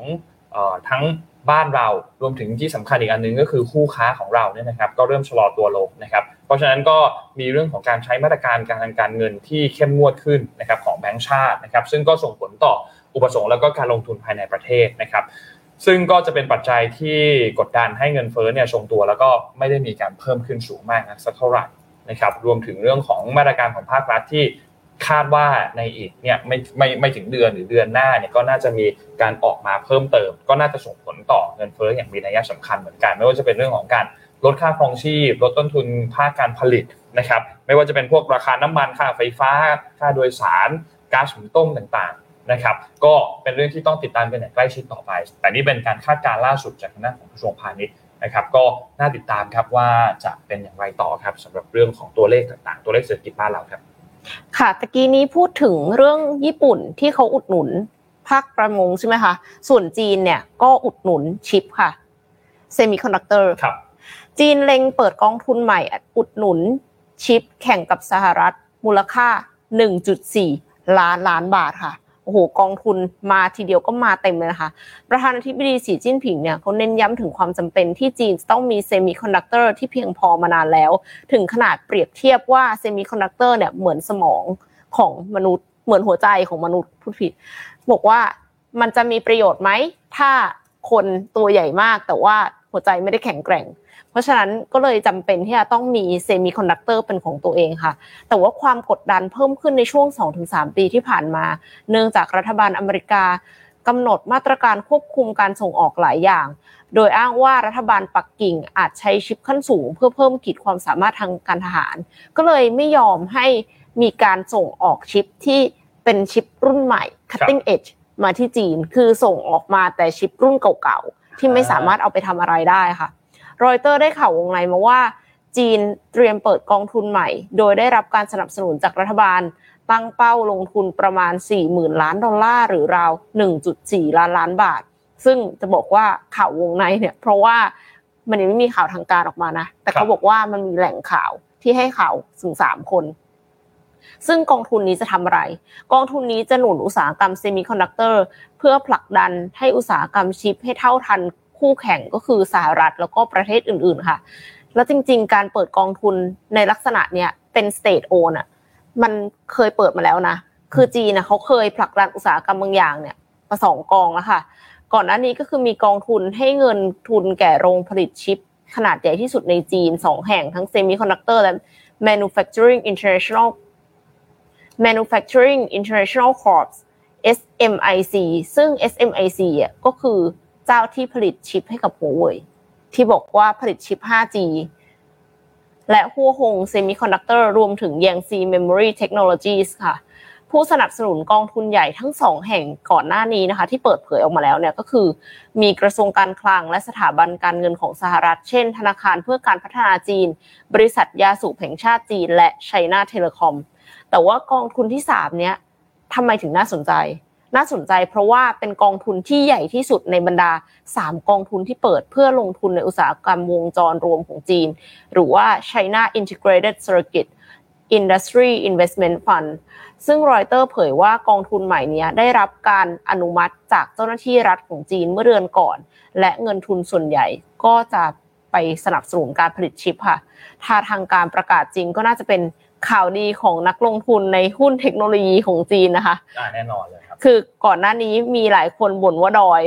ทั้งบ้านเรารวมถึงที่สำคัญอีกอันนึงก็คือคู่ค้าของเราเนี่ยนะครับก็เริ่มชะลอตัวลงนะครับเพราะฉะนั้นก็มีเรื่องของการใช้มาตรการการทางการเงินที่เข้มงวดขึ้นนะครับของแบงก์ชาตินะครับซึ่งก็ส่งผลต่ออุปสงค์แล้วก็การลงทุนภายในประเทศนะครับซึ่งก็จะเป็นปัจจัยที่กดดันให้เงินเฟ้อเนี่ยทรงตัวแล้วก็ไม่ได้มีการเพิ่มขึ้นสูงมากนักสักเท่าไหร่นะครับรวมถึงเรื่องของมาตรการของภาครัฐที่ คาดว่าในอีกเนี่ยไม่ไม่ไม่ถึงเดือนหรือเดือนหน้าเนี่ยก็น่าจะมีการออกมาเพิ่มเติม ก็น่าจะส่งผลต่อเงินเฟ้ออย่างมีนัยสำคัญเหมือนกัน ไม่ว่าจะเป็นเรื่องของการลดค่าครองชีพ ลดต้นทุนภาคการผลิตนะครับ ไม่ว่าจะเป็นพวกราคาน้ำมันค่าไฟฟ้า ค่าโดยสารก๊าซหุงต้มต่างๆนะครับก็เป็นเรื่องที่ต้องติดตามกันอย่างใกล้ชิดต่อไป แต่นี่เป็นการคาดการณ์ล่าสุดจากทางด้านของกระทรวงพาณิชย์นะครับก็น่าติดตามครับว่าจะเป็นอย่างไรต่อครับสำหรับเรื่องของตัวเลขต่างๆ ตัวเลขเศรษฐกิจบ้านเราครับ ค่ะตะกี้นี้พูดถึงเรื่องญี่ปุ่นที่เขาอุดหนุนภาคประมงใช่ไหมคะส่วนจีนเนี่ยก็อุดหนุนชิปค่ะเซมิคอนดักเตอร์จีนเล็งเปิดกองทุนใหม่ อุดหนุนชิปแข่งกับสหรัฐมูลค่า 1.4 ล้านล้านบาทค่ะ โอ้โหกองทุนมาทีเดียวก็มาเต็มเลยนะคะ ประธานาธิบดีสีจิ้นผิงเนี่ยเขาเน้นย้ำถึงความจำเป็นที่จีนต้องมีเซมิคอนดักเตอร์ที่เพียงพอมานานแล้ว ถึงขนาดเปรียบเทียบว่าเซมิคอนดักเตอร์เนี่ยเหมือนสมองของมนุษย์เหมือนหัวใจของมนุษย์พูดผิด บอกว่ามันจะมีประโยชน์ไหม ถ้าคนตัวใหญ่มากแต่ว่าหัวใจไม่ได้แข็งแกร่ง เพราะฉะนั้นก็เลยจำเป็นที่จะต้องมีเซมิคอนดักเตอร์เป็นของตัวเองค่ะ แต่ว่าความกดดันเพิ่มขึ้นในช่วง 2-3 ปีที่ผ่านมา เนื่องจากรัฐบาลอเมริกากำหนดมาตรการควบคุมการส่งออกหลายอย่าง โดยอ้างว่ารัฐบาลปักกิ่งอาจใช้ชิปขั้นสูง เพื่อเพิ่มขีดความสามารถทางการทหาร ก็เลยไม่ยอมให้มีการส่งออกชิปที่เป็นชิปรุ่นใหม่ cutting edge มาที่จีน คือส่งออกมาแต่ชิปรุ่นเก่าๆ ที่ไม่สามารถเอาไปทำอะไรได้ค่ะ รอยเตอร์ได้ข่าววงในมาว่า จีนเตรียมเปิดกองทุนใหม่ โดยได้รับการสนับสนุนจากรัฐบาล ตั้งเป้าลงทุนประมาณ 40,000 ล้านดอลลาร์หรือราว 1.4 ล้านล้านบาท ซึ่งจะบอกว่าข่าววงในเนี่ยเพราะว่ามันยังไม่มีข่าวทางการออกมานะ แต่เขาบอกว่ามันมีแหล่งข่าวที่ให้ข่าวถึงสามคน ซึ่งกองทุนนี้จะทำอะไร กองทุนนี้จะหนุนอุตสาหกรรมเซมิคอนดักเตอร์เพื่อผลักดันให้อุตสาหกรรมชิปให้เท่าทัน คู่แข่งก็คือสหรัฐแล้วก็ประเทศอื่น ๆค่ะ แล้วจริง ๆ การเปิดกองทุนในลักษณะเนี้ยเป็น state-owned อะมันเคยเปิดมาแล้วนะ คือจีนนะเขาเคยผลักดันอุตสาหกรรมบางอย่างเนี่ยมาสองกองแล้วค่ะ ก่อนหน้านี้ก็คือมีกองทุนให้เงินทุนแก่โรงผลิตชิป ขนาดใหญ่ที่สุดในจีนสองแห่งทั้งเซมิคอนดักเตอร์และ Manufacturing International Manufacturing International Corp SMIC ซึ่ง SMIC อะก็คือ เจ้าที่ผลิตชิปให้กับหัวเว่ยที่บอกว่าผลิตชิป 5G และหัวหงเซมิคอนดักเตอร์รวมถึง Yangtze Memory Technologies ค่ะ ผู้สนับสนุนกองทุนใหญ่ทั้งสองแห่งก่อนหน้านี้นะคะ ที่เปิดเผยออกมาแล้วเนี่ยก็คือ มีกระทรวงการคลังและสถาบันการเงินของสหรัฐ เช่น ธนาคารเพื่อการพัฒนาจีน บริษัทยาสูบแห่งชาติจีน และไชน่าเทเลคอมแต่ว่ากองทุนที่สามเนี้ยทำไมถึงน่าสนใจ น่าสนใจเพราะว่าเป็นกองทุนที่ใหญ่ที่สุดในบรรดา 3 กองทุนที่เปิดเพื่อลงทุนในอุตสาหกรรมวงจรรวมของจีน หรือว่า China Integrated Circuit Industry Investment Fund ซึ่งรอยเตอร์เผยว่ากองทุนใหม่นี้ได้รับการอนุมัติจากเจ้าหน้าที่รัฐของจีนเมื่อเดือนก่อน และเงินทุนส่วนใหญ่ก็จะไปสนับสนุนการผลิตชิปค่ะ ถ้าทางการประกาศจริงก็น่าจะเป็นข่าวดีของนักลงทุนในหุ้นเทคโนโลยีของจีนนะคะแน่นอนเลย ครับคือก่อนหน้านี้มีหลายคนบ่นว่าดอย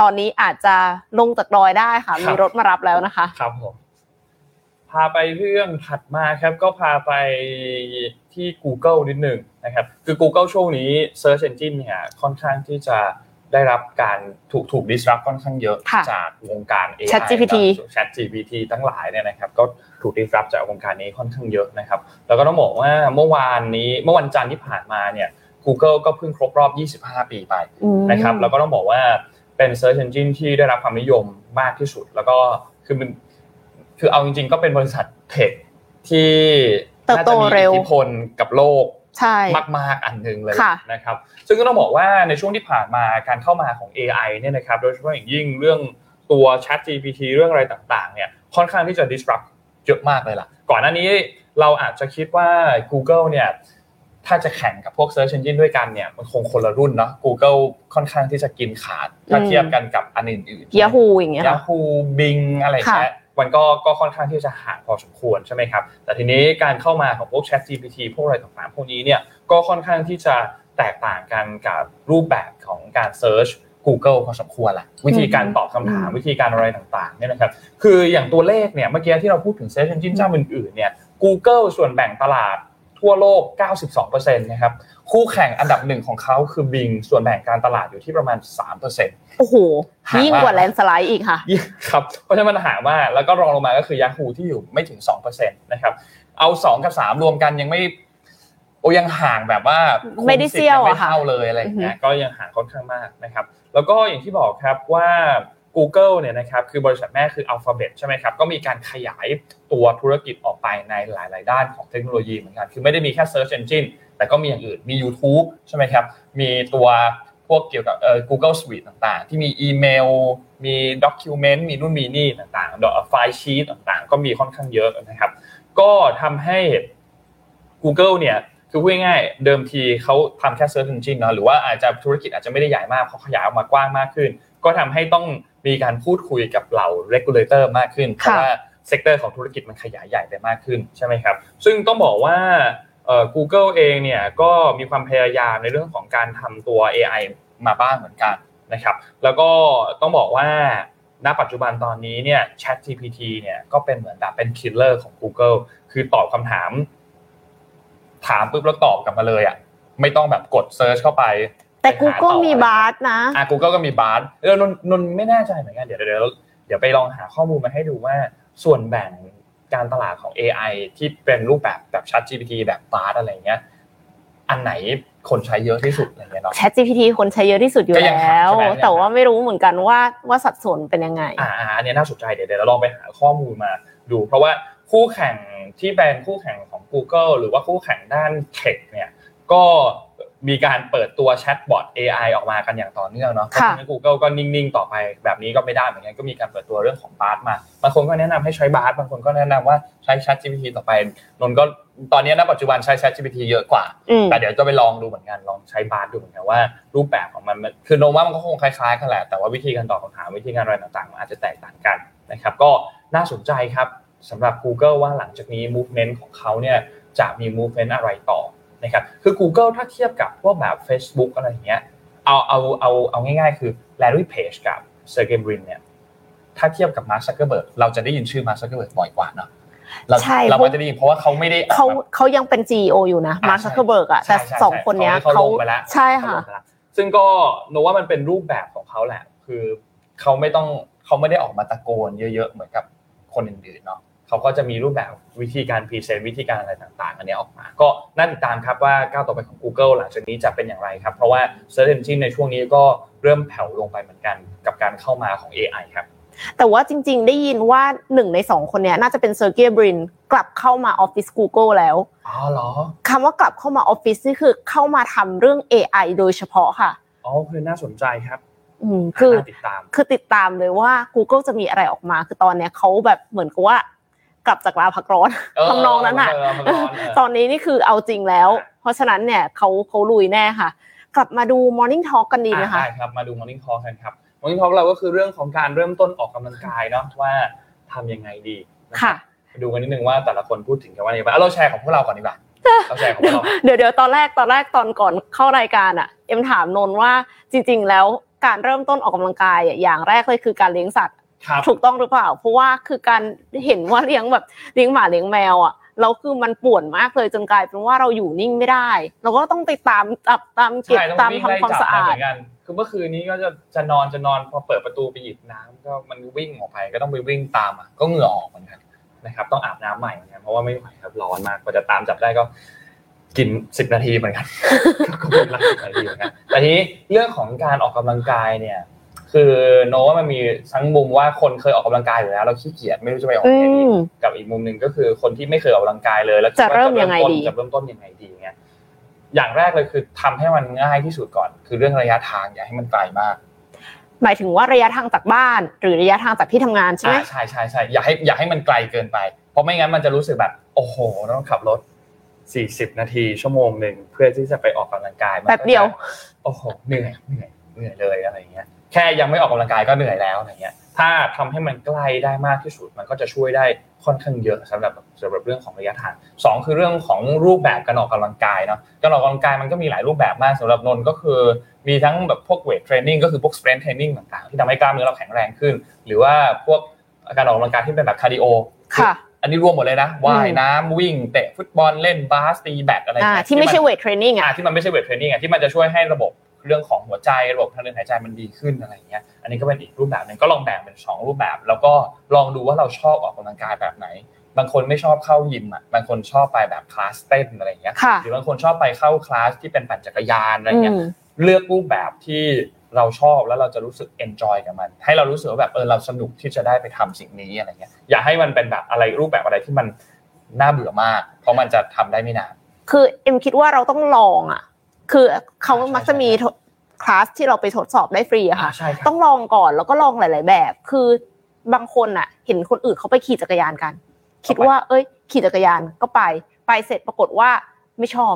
ตอนนี้อาจจะลงจากดอยได้ค่ะครับมีรถมารับแล้วนะคะ ครับผมพาไปเรื่องถัดมาครับก็พาไปที่ Google นิดหนึ่งนะครับ คือ Google ช่วงนี้ Search Engine เนี่ยค่อนข้างที่จะได้รับการถูกถูก disrupt ค่อนข้างเยอะค่ะจากวงการ AI ChatGPT กับ ChatGPT ทั้งหลายเนี่ยนะครับก็ถูก disrupt จากวงการนี้ค่อนข้างเยอะนะครับ แล้วก็ต้องบอกว่าเมื่อวานนี้เมื่อวันจันทร์ที่ผ่านมาเนี่ย Google ก็เพิ่งครบรอบ 25 ปีไปอืมนะครับแล้วก็ต้องบอกว่าเป็น Search Engine ที่ได้รับความนิยมมากที่สุด แล้วก็คือมันคือเอาจริง ๆ ก็เป็นบริษัทเทคที่เติบโตน่าจะมีเร็อิวทธิพลกับโลกใช่มากๆอันหนึ่งเลยค่ะนะครับ ซึ่งก็ต้องบอกว่าในช่วงที่ผ่านมาการเข้ามาของ AI เนี่ยนะครับ โดยเฉพาะอย่างยิ่งเรื่องตัว Chat GPT เรื่องอะไรต่างๆ เนี่ยค่อนข้างที่จะ disrupt เยอะมากเลยล่ะ ก่อนหน้านี้เราอาจจะคิดว่า Google เนี่ย ถ้าจะแข่งกับพวก Search Engine ด้วยกันเนี่ยมันคงคนละรุ่นเนาะ Google ค่อนข้างที่จะกินขาด ถ้าอืมเทียบกันกับอันอื่นๆยาฮูอย่างเงี้ยยาค่ะฮูบิงอะไรอย่างเงี้ยมันก็ก็ค่อนข้างที่จะห่างพอสมควรใช่ไหมครับ แต่ทีนี้การเข้ามาของพวก Chat GPT พวกอะไรต่างๆ พวกนี้เนี่ยก็ค่อนข้างที่จะแตกต่างกันกับรูปแบบของการ Search Google พอสมควรแหละวิธีการตอบคำถามอืมวิธีการอะไรต่างๆเนี่ยนะครับคืออย่างตัวเลขเนี่ยเมื่อกี้ที่เราพูดถึง Search Engine เจ้าอื่นๆเนี่ย Google ส่วนแบ่งตลาด ทั่วโลก 92%นะครับคู่แข่งอันดับหนึ่งของเขาคือ Bing ส่วนแบ่งการตลาดอยู่ที่ประมาณ 3%โอ้โหห่างยิ่งกว่ามากแลนด์สไลด์อีกค่ะครับเพราะฉะนั้นมันห่างมากแล้วก็รองลงมาก็คือ Yahoo ที่อยู่ไม่ถึง 2%นะครับเอา 2 กับ 3 รวมกันยังไม่โอ้ยังห่างแบบว่าไม่ได้เสี้ยวคูณ10อะค่ะไม่เท่าเลยอะไรอย่างเงี้ยก็ยังห่างค่อนข้างมากนะครับ แล้วก็อย่างที่บอกครับว่า Google เนี่ยนะครับคือบริษัทแม่คือ Alphabet ใช่ไหมครับก็มีการขยายตัวธุรกิจออกไปในหลาย ๆ ด้านของเทคโนโลยีเหมือนกันคือไม่ได้มีแค่ Search Engine แต่ก็มีอย่างอื่นมี YouTube ใช่ไหมครับมีตัวพวกเกี่ยวกับเอ่อ Google Suite ต่าง ๆ ที่มีอีเมล มี Document มีนู่นมีนี่ต่างๆไฟล์ชีตต่างๆ ก็มีค่อนข้างเยอะนะครับ ก็ทำให้ Google เนี่ยคือพูดง่ายๆเดิมทีเขาทำแค่ search engine เนาะหรือว่าอาจจะธุรกิจอาจจะไม่ได้ใหญ่มากเขาขยายออกมากว้างมากขึ้น ก็ทำให้ต้อง มีการพูดคุยกับเหล่า regulator มากขึ้น เพราะว่า sector ของธุรกิจมันขยายใหญ่ไปมากขึ้นใช่ไหมครับ ซึ่งต้องบอกว่า Google เองเนี่ยก็มีความพยายามในเรื่องของการทำตัว AI มาบ้างเหมือนกันนะครับ แล้วก็ต้องบอกว่าณปัจจุบันตอนนี้เนี่ย Chat GPT เนี่ยก็เป็นเหมือนแบบเป็น killer ของ Google คือตอบคำถาม ถามปุ๊บแล้วตอบกลับมาเลยอะไม่ต้องแบบกด search เข้าไป แต่ Google มี Bard นะอะ Google ก็มีบาร์สเออนนนนไม่แน่ใจเหมือนกันเดี๋ยวเดี๋ยวเดี๋ยวไปลองหาข้อมูลมาให้ดูว่าส่วนแบ่งการตลาดของ AI ที่เป็นรูปแบบแบบ Chat GPT แบบ Bard อะไรเงี้ยอันไหนคนใช้เยอะที่สุดอะไรเงี้ยเนาะ Chat GPT คนใช้เยอะที่สุดอยู่แล้ว แต่ว่าไม่รู้เหมือนกันว่าว่าสัดส่วนเป็นยังไง อ่าอันนี้น่าสนใจเดี๋ยวเดี๋ยวเราลองไปหาข้อมูลมาดู เพราะว่าคู่แข่งที่เป็นคู่แข่งของ Google หรือว่าคู่แข่งด้าน tech เนี่ยก็ มีการเปิดตัวแชทบอท AI ออกมากันอย่างต่อเนื่องเนาะเพราะฉะนั้น Google ก็นิ่งๆ ต่อไปแบบนี้ก็ไม่ได้เหมือนกันก็มีการเปิดตัวเรื่องของ Bard มาบางคนก็แนะนำให้ใช้ Bard บางคนก็แนะนำว่าใช้ Chat GPT ต่อไปนนท์ก็ตอนนี้ณปัจจุบันใช้ Chat GPT เยอะกว่า แต่เดี๋ยวจะไปลองดูเหมือนกันลองใช้ Bard ดูเหมือนกันว่า รูปแบบของมันคือโนว่ามันก็คงคล้ายๆกันแหละแต่ว่าวิธีการตอบคำถามวิธีการอะไรต่างๆมันอาจจะแตกต่างกันนะครับก็น่าสนใจครับสำหรับ Google ว่าหลังจากนี้ movement ของเขาเนี่ยจะมี movement อะไรต่อ นะครับคือ Google ถ้าเทียบกับพวกแบบ Facebook อะไรอย่างเงี้ยเอาเอาเอาเอาง่ายๆ คือ Larry Page กับ Sergey Brin เนี่ยถ้าเทียบกับ Mark Zuckerberg เราจะได้ยินชื่อ Mark Zuckerberg บ่อยกว่าเนาะเราเราไม่ได้ยินเพราะว่าเขาไม่ได้เขาเขายังเป็น CEO อยู่นะ Mark Zuckerberg อะแต่สองคนเนี้ยเขาใช่ค่ะซึ่งก็นนท์ว่ามันเป็นรูปแบบของเขาแหละ คือเขาไม่ต้องเขาไม่ได้ออกมาตะโกนเยอะๆ เหมือนกับคนอื่นๆเนาะ เขาก็จะมีรูปแบบวิธีการ present วิธีการอะไรต่างๆอันนี้ออกมา ก็น่าติดตามครับว่าก้าวต่อไปของ Google หลังจากนี้จะเป็นอย่างไรครับ เพราะว่า Search Engine ในช่วงนี้ก็เริ่มแผ่วลงไปเหมือนกันกับการเข้ามาของ AI ครับแต่ว่าจริง ๆ ได้ยินว่าหนึ่งในสองคนนี้น่าจะเป็นเซอร์เกียบรินกลับเข้ามาออฟฟิศ Google แล้วอ๋อเหรอคำว่ากลับเข้ามาออฟฟิศนี่คือเข้ามาทำเรื่อง AI โดยเฉพาะค่ะอ๋อคือน่าสนใจครับอืมคือคือติดตามเลยว่า Google จะมีอะไรออกมา คือตอนเนี้ยเขาแบบเหมือนกับว่า กลับจากลาพักร้อนทำนองนั้นอะตอนนี้นี่คือเอาจริงแล้ว เพราะฉะนั้นเนี่ยเขาเขาลุยแน่ค่ะ กลับมาดู Morning Talk กันดีไหมคะใช่ครับมาดู Morning Talk กันครับ Morning Talk เราก็คือเรื่องของการเริ่มต้นออกกำลังกายเนาะว่าทำยังไงดีค่ะดูกันนิดนึงว่าแต่ละคนพูดถึงกันว่าอะไรบ้างเราแชร์ของพวกเราก่อนดีกว่าเราแชร์ของเราเดี๋ยวเดี๋ยวตอนแรกตอนแรกตอนก่อนเข้ารายการอะเอ็มถามนนว่าจริง ๆ แล้วการเริ่มต้นออกกำลังกายอย่างแรกเลยคือการเลี้ยงสัตว์ ถูกต้องหรือเปล่า เพราะว่าคือการเห็นว่าเลี้ยงแบบเลี้ยงหมาเลี้ยงแมวอะเราคือมันป่วนมากเลยจนกลายเป็นว่าเราอยู่นิ่งไม่ได้ เราก็ต้องไปตามจับตามเก็บตามทำความสะอาดคือเมื่อคืนนี้ก็จะจะนอนจะนอนพอเปิดประตูไปหยิบน้ำก็มันวิ่งออกไปก็ต้องไปวิ่งตามอะก็เหงื่อออกเหมือนกันนะครับ ต้องอาบน้ำใหม่เหมือนกันเพราะว่าไม่ไหวครับร้อนมากกว่าจะตามจับได้ก็กินสิบนาทีเหมือนกันก็เป็นหลักสิบนาทีเหมือนกันแต่ทีนี้เรื่องของการออกกำลังกายเนี่ย คือโนว่ามันมีทั้งมุมว่าคนเคยออกกำลังกายอยู่แล้วเราขี้เกียจไม่รู้จะไปออกยังไงดีกับอีกมุมหนึ่งก็คือคนที่ไม่เคยออกกำลังกายเลย แล้วจะเริ่มยังไงดีจะเริ่มต้นยังไงดีเงี้ยอย่างแรกเลยคือทำให้มันง่ายที่สุดก่อน คือเรื่องระยะทางอย่าให้มันไกลมาก หมายถึงว่าระยะทางจากบ้าน หรือระยะทางจากที่ทำงานใช่ไหมใช่ใช่ใช่อย่าให้อย่าให้มันไกลเกินไป เพราะไม่งั้นมันจะรู้สึกแบบโอ้โหต้องขับรถสี่สิบนาทีชั่วโมงหนึ่งเพื่อที่จะไปออกกำลังกายแบบเดียว โอ้โหเหนื่อยเหนื่อยเหนื่อยเลยอะไรเงี้ย แค่ยังไม่ออกกำลังกายก็เหนื่อยแล้วอะไรเงี้ย ถ้าทำให้มันใกล้ได้มากที่สุด มันก็จะช่วยได้ค่อนข้างเยอะสำหรับสำหรับเรื่องของระยะทางสองคือเรื่องของรูปแบบการออกกำลังกายเนาะการออกกำลังกายมันก็มีหลายรูปแบบมากสำหรับนนท์ก็คือ มีทั้งแบบพวก weight training ก็คือพวก strength training ต่างๆ ที่ทำให้กล้ามเนื้อเราแข็งแรงขึ้น หรือว่าพวกการออกกำลังกายที่เป็นแบบ cardio ค่ะอันนี้รวมหมดเลยนะว่ายน้ำวิ่งเตะฟุตบอลเล่นบาสตีแบดอะไรที่ไม่ใช่ weight training อะที่มันไม่ใช่ weight training อะที่มันจะช่วยให้ระบบ เรื่องของหัวใจระบบทางเดินหายใจมันดีขึ้นอะไรเงี้ย อันนี้ก็เป็นอีกรูปแบบหนึ่งก็ลองแบ่งเป็นสองรูปแบบ แล้วก็ลองดูว่าเราชอบออกกำลังกายแบบไหน บางคนไม่ชอบเข้ายิมอะบางคนชอบไปแบบคลาสเต้นอะไรเงี้ยหรือบางคนชอบไปเข้าคลาสที่เป็นปั่นจักรยานอะไรเงี้ยเลือกรูปแบบที่เราชอบแล้วเราจะรู้สึก enjoy กับมัน ให้เรารู้สึกว่าแบบเออเราสนุกที่จะได้ไปทำสิ่งนี้อะไรเงี้ยอย่าให้มันเป็นแบบอะไรรูปแบบอะไรที่มันน่าเบื่อมาก เพราะมันจะทำได้ไม่นานคือเอ็มคิดว่าเราต้องลองอะ คือเขามักจะมีคลาสที่เราไปทดสอบได้ฟรีอะค่ะ ต้องลองก่อนแล้วก็ลองหลาย ๆ แบบ คือบางคนอะเห็นคนอื่นเขาไปขี่จักรยานกัน คิดว่า เอ้ย ขี่จักรยานก็ไป ไปเสร็จปรากฏว่าไม่ชอบ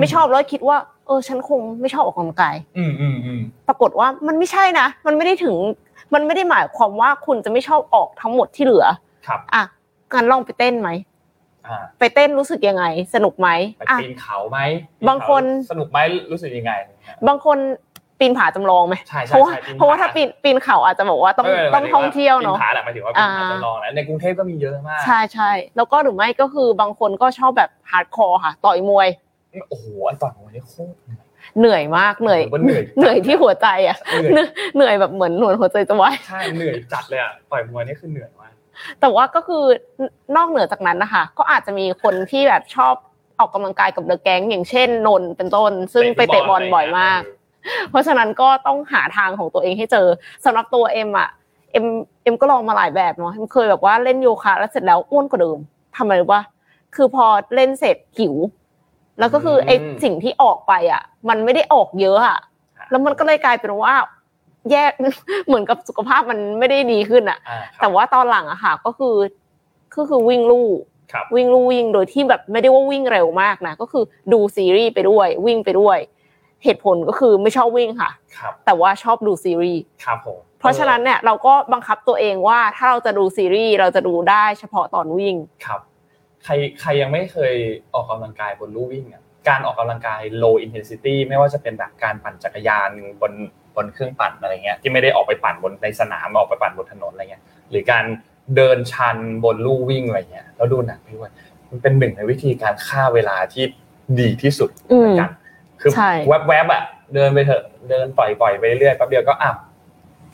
ไม่ชอบแล้วคิดว่า เออ ฉันคงไม่ชอบออกกำลังกายอืมอืมอืมปรากฏว่ามันไม่ใช่นะ มันไม่ได้ถึง มันไม่ได้หมายความว่าคุณจะไม่ชอบออกทั้งหมดที่เหลือ ครับ อะงั้นลองไปเต้นไหมอ่า ไปเต้นรู้สึกยังไง สนุกไหมไปอะปีนเขาไหมบางคนสนุกไหมรู้สึกยังไง บางคนปีนผาจำลองไหมใช่ใช่เพราะว่าใช่ปีนผาเพราะว่าถ้าปีนปีนเขาอาจจะบอกว่าต้องไม่ไม่ต้องหมายท่องเที่ยวเนาะปีนผาแหละหมายถึงว่าเป็นผาอ่าจำลองนะในกรุงเทพก็มีเยอะมาก ใช่ใช่แล้วก็หรือไม่ก็คือบางคนก็ชอบแบบ hardcore ค่ะ ต่อยมวยโอ้โหไอ้ต่อยมวยนี่โคตรเหนื่อยมากเหนื่อยผมว่าเหนื่อยเหนื่อยที่หัวใจอะเหนื่อยเหนื่อยแบบเหมือนหนวดหัวใจจะวายใช่เหนื่อยจัดเลยอะต่อยมวยนี่คือเหนื่อยมาก แต่ว่าก็คือนอกเหนือจากนั้นนะคะ ก็อาจจะมีคนที่แบบชอบออกกำลังกายกับ the gang อย่างเช่นนนท์เป็นต้น ซึ่งไปเตะบอลบ่อยมาก เพราะฉะนั้นก็ต้องหาทางของตัวเองให้เจอสำหรับตัวเอ็มอะเอ็มเอ็มก็ลองมาหลายแบบเนาะเอ็มเคยแบบว่าเล่นโยคะแล้วเสร็จแล้วอ้วนกว่าเดิมทำไมรู้ปะคือพอเล่นเสร็จหิว แล้วก็คือไอ้สิ่งที่ออกไปอะ มันไม่ได้ออกเยอะอะแล้วมันก็เลยกลายเป็นว่า แย่เหมือนกับสุขภาพมันไม่ได้ดีขึ้นอะอ่าครับแต่ว่าตอนหลังอะค่ะ ก็คือก็คือวิ่งลู่ครับวิ่งลู่วิ่งโดยที่แบบไม่ได้ว่าวิ่งเร็วมากนะก็คือดูซีรีส์ไปด้วย วิ่งไปด้วย เหตุผลก็คือไม่ชอบวิ่งค่ะครับแต่ว่าชอบดูซีรีส์ครับผมเพราะฉะนั้นเนี่ยเราก็บังคับตัวเองว่าถ้าเราจะดูซีรีส์เราจะดูได้เฉพาะตอนวิ่งครับ ใครใครยังไม่เคยออกกำลังกายบนลู่วิ่งอะการออกกำลังกาย low intensity ไม่ว่าจะเป็นแบบการปั่นจักรยานบน บนเครื่องปั่นอะไรเงี้ยที่ไม่ได้ออกไปปั่นบนในสนามออกไปปั่นบนถนนอะไรเงี้ยหรือการเดินชันบนลู่วิ่งอะไรเงี้ยแล้วดูหนังไปด้วยมันเป็นหนึ่งในวิธีการฆ่าเวลาที่ดีที่สุดอืเหมืมอนกันคือใช่แวบๆอะเดินไปเถอะเดินปล่อยปล่อยไปเรื่อยแป๊บเดียวก็อะ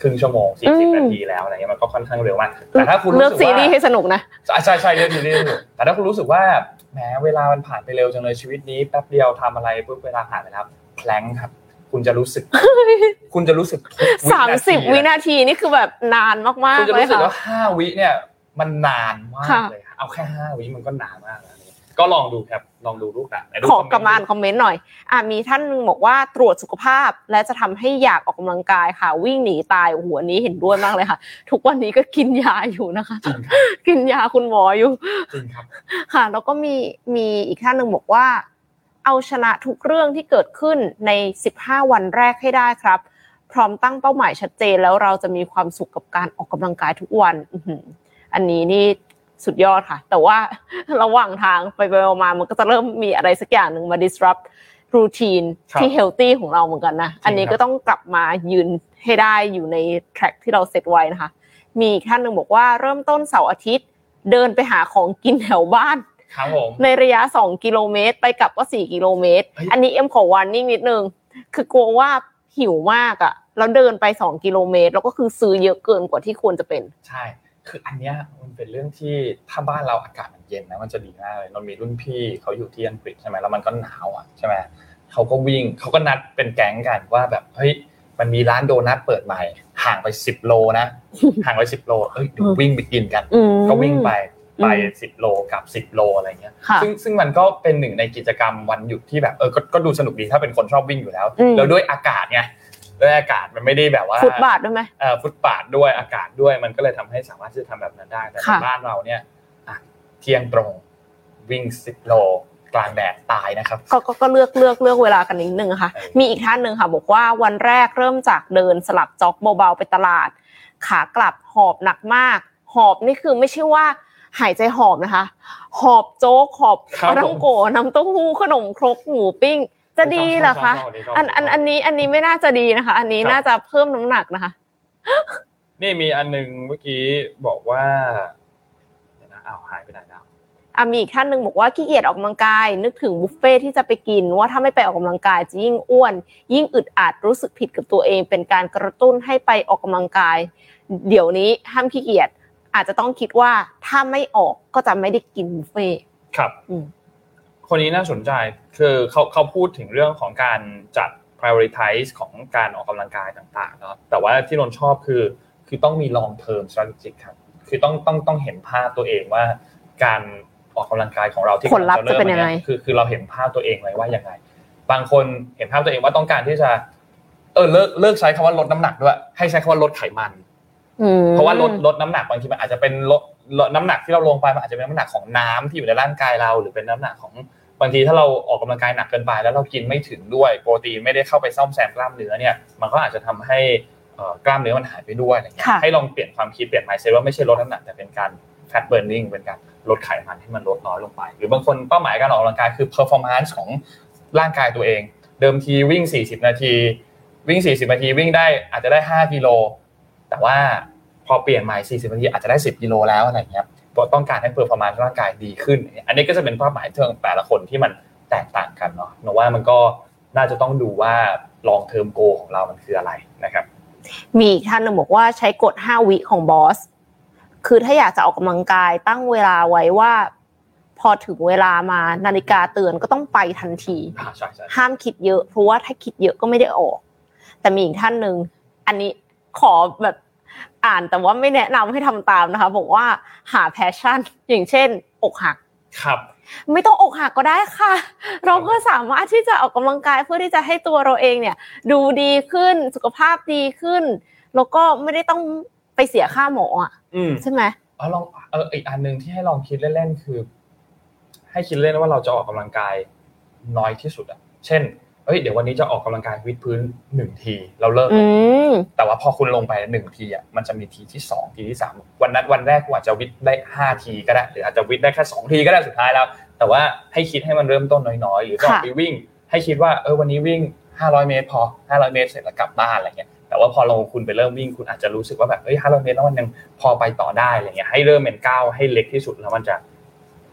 ครึ่งชั่วโมงสี่สิบนาทีแล้วอะไรเงี้ยมันก็ค่อนข้างเร็วมากแต่ถ้าคุณเลืรู้อกสึกซีว่ารีส์ให้สนุกนะใช่ใช่ใช่เรื่องนี้เรื่องนี้แต่ถ้าคุณรู้สึกว่าแหมเวลามันผ่านไปเร็วจังเลยชีวิตนี้แป๊บเดียวทำอะไรปุ๊บเวลาผ่านไปแล้วแพลงครับ คุณจะรู้สึก คุณจะรู้สึกทุกสามสิบวินะนาทีนี่คือแบบนานมากคุณๆจะเลยรู้สึกค่ะว่าห้าวิเนี่ย มันนานมากค่ะเลย เอาแค่ห้าวิมันก็นานมากแล้วก็ลองดูครับลองดูรูปหนังไหนดูขอกลับมาอ่านคอมเมนต์หน่อยอะมีท่านหนึงบอกว่าตรวจสุขภาพ และจะทำให้อยากออกกำลังกายค่ะ วิ่งหนีตายโอ้โหอันนี้เห็นด้วยมากเลยค่ะ ทุกวันนี้ก็กินยาอยู่นะคะจริงครับกินยาคุณหมออยู่จริงครับ ค่ะ แล้วก็มีมีอีกท่านหนึ่งบอกว่า เอาชนะทุกเรื่องที่เกิดขึ้นใน 15 วันแรกให้ได้ครับ พร้อมตั้งเป้าหมายชัดเจนแล้วเราจะมีความสุขกับการออกกำลังกายทุกวันอื้อหืออันนี้นี่สุดยอดค่ะ แต่ว่าระหว่างทางไปไปมาๆมันก็จะเริ่มมีอะไรสักอย่างหนึ่งมา disrupt routine ครับที่ healthy ของเราเหมือนกันนะ อันนี้ครับก็ต้องกลับมายืนให้ได้อยู่ใน track ที่เราเซตไว้นะคะ มีอีกท่านหนึ่งบอกว่าเริ่มต้นเสาร์อาทิตย์ เดินไปหาของกินแถวบ้าน ครับผมในระยะ 2 กิโลเมตร ไปกลับก็ 4 กิโลเมตรเฮ้ยอันนี้เอ็มขอวันนิ่งนิดนึง คือกลัวว่าหิวมากอะ่ะแล้วเดินไป 2 กิโลเมตร แล้วก็คือซื้อเยอะเกินกว่าที่ควรจะเป็น ใช่ คืออันเนี้ยมันเป็นเรื่องที่ถ้าบ้านเราอากาศมันเย็นนะมันจะดีมากเลยเรามีรุ่นพี่เขาอยู่ที่อังกฤษใช่ไหมแล้วมันก็หนาวอะใช่ไหมเขาก็วิ่งเขาก็นัดเป็นแก๊งกันว่าแบบเฮ้ยมันมีร้านโดนัทเปิดใหม่ ห่างไปสิบโลนะห่างไปสิบโลเอ้ยเดี๋ยววิ่งไปกินกันอืมก็วิ่งไป ไปอืมสิบโลกับสิบโลอะไรเงี้ยค่ะซึ่งซึ่งมันก็เป็นหนึ่งในกิจกรรมวันหยุดที่แบบเออก็ก็ดูสนุกดีถ้าเป็นคนชอบวิ่งอยู่แล้วอืมแล้วด้วยอากาศไงด้วยอากาศมันไม่ได้แบบว่าฟุตบาทด้วยไหมเอ่อฟุตบาทด้วยอากาศด้วยมันก็เลยทำให้สามารถที่จะทำแบบนั้นได้แต่ในค่ะบ้านเราเนี่ยอะเที่ยงตรงวิ่งสิบโลกลางแดดตายนะครับก็ก็ก็เลือกเลือกเลือกเวลากันนิดนึงค่ะเออมีอีกท่านหนึ่งค่ะบอกว่าวันแรกเริ่มจากเดินสลับจ็อกเบาๆไปตลาด ขากลับหอบหนักมาก หอบนี่คือไม่ใช่ว่า หายใจหอบนะคะ หอบโจ๊กหอบครับปลาท่องโกะน้ำเต้าหู้ขนมครกหมูปิ้ง จะดีเหรอคะชอบชอบชอบอันอันอันนี้อันนี้ไม่น่าจะดีนะคะ อันนี้ครับน่าจะเพิ่มน้ำหนักนะคะ นี่มีอันหนึงเมื่อกี้บอกว่าเดี๋ยวนะอ้าวหายไปไหนแล้วอะมีอีกท่านหนึ่งบอกว่าขี้เกียจออกกำลังกาย นึกถึงบุฟเฟ่ที่จะไปกิน ว่าถ้าไม่ไปออกกำลังกายจะยิ่งอ้วน ยิ่งอึดอัดรู้สึกผิดกับตัวเอง เป็นการกระตุ้นให้ไปออกกำลังกาย เดี๋ยวนี้ห้ามขี้เกียจ อาจจะต้องคิดว่าถ้าไม่ออกก็จะไม่ได้กินบุฟเฟ่ต์ครับอืมคนนี้น่าสนใจคือเขาเขาพูดถึงเรื่องของการจัด prioritize ของการออกกำลังกายต่างๆเนาะแต่ว่าที่นนท์ชอบคือ คือต้องมี long term strategy ครับคือต้องต้องต้องเห็นภาพตัวเองว่า การออกกำลังกายของเราที่ผลลัพธ์จะเป็นยังไงริ่มคือคือเราเห็นภาพตัวเองไว้ว่ายังไง บางคนเห็นภาพตัวเองว่าต้องการที่จะ เออเลิกเลิกใช้คำว่าลดน้ำหนักด้วยให้ใช้คำว่าลดไขมันอืม เพราะว่าลดลดน้ำหนักบางทีมันอาจจะเป็นลดลดน้ำหนักที่เราลงไปมันอาจจะเป็นน้ำหนักของน้ำที่อยู่ในร่างกายเรา หรือเป็นน้ำหนักของบางทีถ้าเราออกกำลังกายหนักเกินไป แล้วเรากินไม่ถึงด้วยโปรตีนไม่ได้เข้าไปซ่อมแซมกล้ามเนื้อเนี่ยมันก็อาจจะทำให้กล้ามเนื้อมันหายไปด้วยอะไรเงี้ยให้ลองเปลี่ยนความคิดเปลี่ยน mindset ว่าไม่ใช่ลดน้ำหนักแต่เป็นการ fat burning เป็นการลดไขมันให้มันลดน้อยลงไป หรือบางคนเป้าหมายการออกกำลังกายคือ performance ของร่างกายตัวเอง เดิมทีวิ่ง 40 นาที วิ่ง 40 นาทีวิ่งได้อาจจะได้ 5 กิโล แต่ว่าพอเปลี่ยนใหม่ 40นาทีอาจจะได้ 10กิโลแล้วอะไรเงี้ยต้องการให้ performance ร่างกายดีขึ้น อันนี้ก็จะเป็นเป้าหมายเชิงแต่ละคนที่มันแตกต่างกันเนาะหนูว่ามันก็น่าจะต้องดูว่า long-term goal ของเรามันคืออะไรนะครับ มีท่านหนึ่งบอกว่าใช้กฎ 5 วิของบอส คือถ้าอยากจะออกกำลังกายตั้งเวลาไว้ว่า พอถึงเวลามานาฬิกาเตือนก็ต้องไปทันทีห้ามคิดเยอะ เพราะว่าถ้าคิดเยอะก็ไม่ได้ออก แต่มีอีกท่านหนึ่งอันนี้ ขอแบบอ่านแต่ว่าไม่แนะนำให้ทำตามนะคะ บอกว่าหาแพชชั่น อย่างเช่น อกหักครับไม่ต้องอกหักก็ได้ค่ะ เราก็สามารถที่จะออกกำลังกายเพื่อที่จะให้ตัวเราเองเนี่ย ดูดีขึ้นสุขภาพดีขึ้น แล้วก็ไม่ได้ต้องไปเสียค่าหมออะใช่ไหมอ๋อลองเอออีกอันหนึ่งที่ให้ลองคิดเล่นๆคือ ให้คิดเล่นว่าเราจะออกกำลังกายน้อยที่สุดอะ เช่น เฮ้ยเดี๋ยววันนี้จะออกกำลังกายวิดพื้นหนึ่งที เราเลิกแต่ว่าพอคุณลงไปหนึ่งทีอะมันจะมีทีที่สองทีที่สามวันนั้นวันแรกอาจจะวิดได้ห้าทีก็ได้หรืออาจจะวิดได้แค่สองทีก็ได้สุดท้ายแล้ว แต่ว่าให้คิดให้มันเริ่มต้นน้อยๆ หรือก่อนไปวิ่ง ให้คิดว่าเออวันนี้วิ่งห้าร้อยเมตรพอห้าร้อยเมตรเสร็จแล้วกลับบ้านอะไรเงี้ยแต่ว่าพอลงคุณไปเริ่มวิ่งคุณอาจจะรู้สึกว่าแบบเฮ้ยห้าร้อยเมตรแล้วมันยังพอไปต่อได้อะไรเงี้ยให้เริ่มเป็นก้าวให้เล็กที่สุดแล้วมันจะ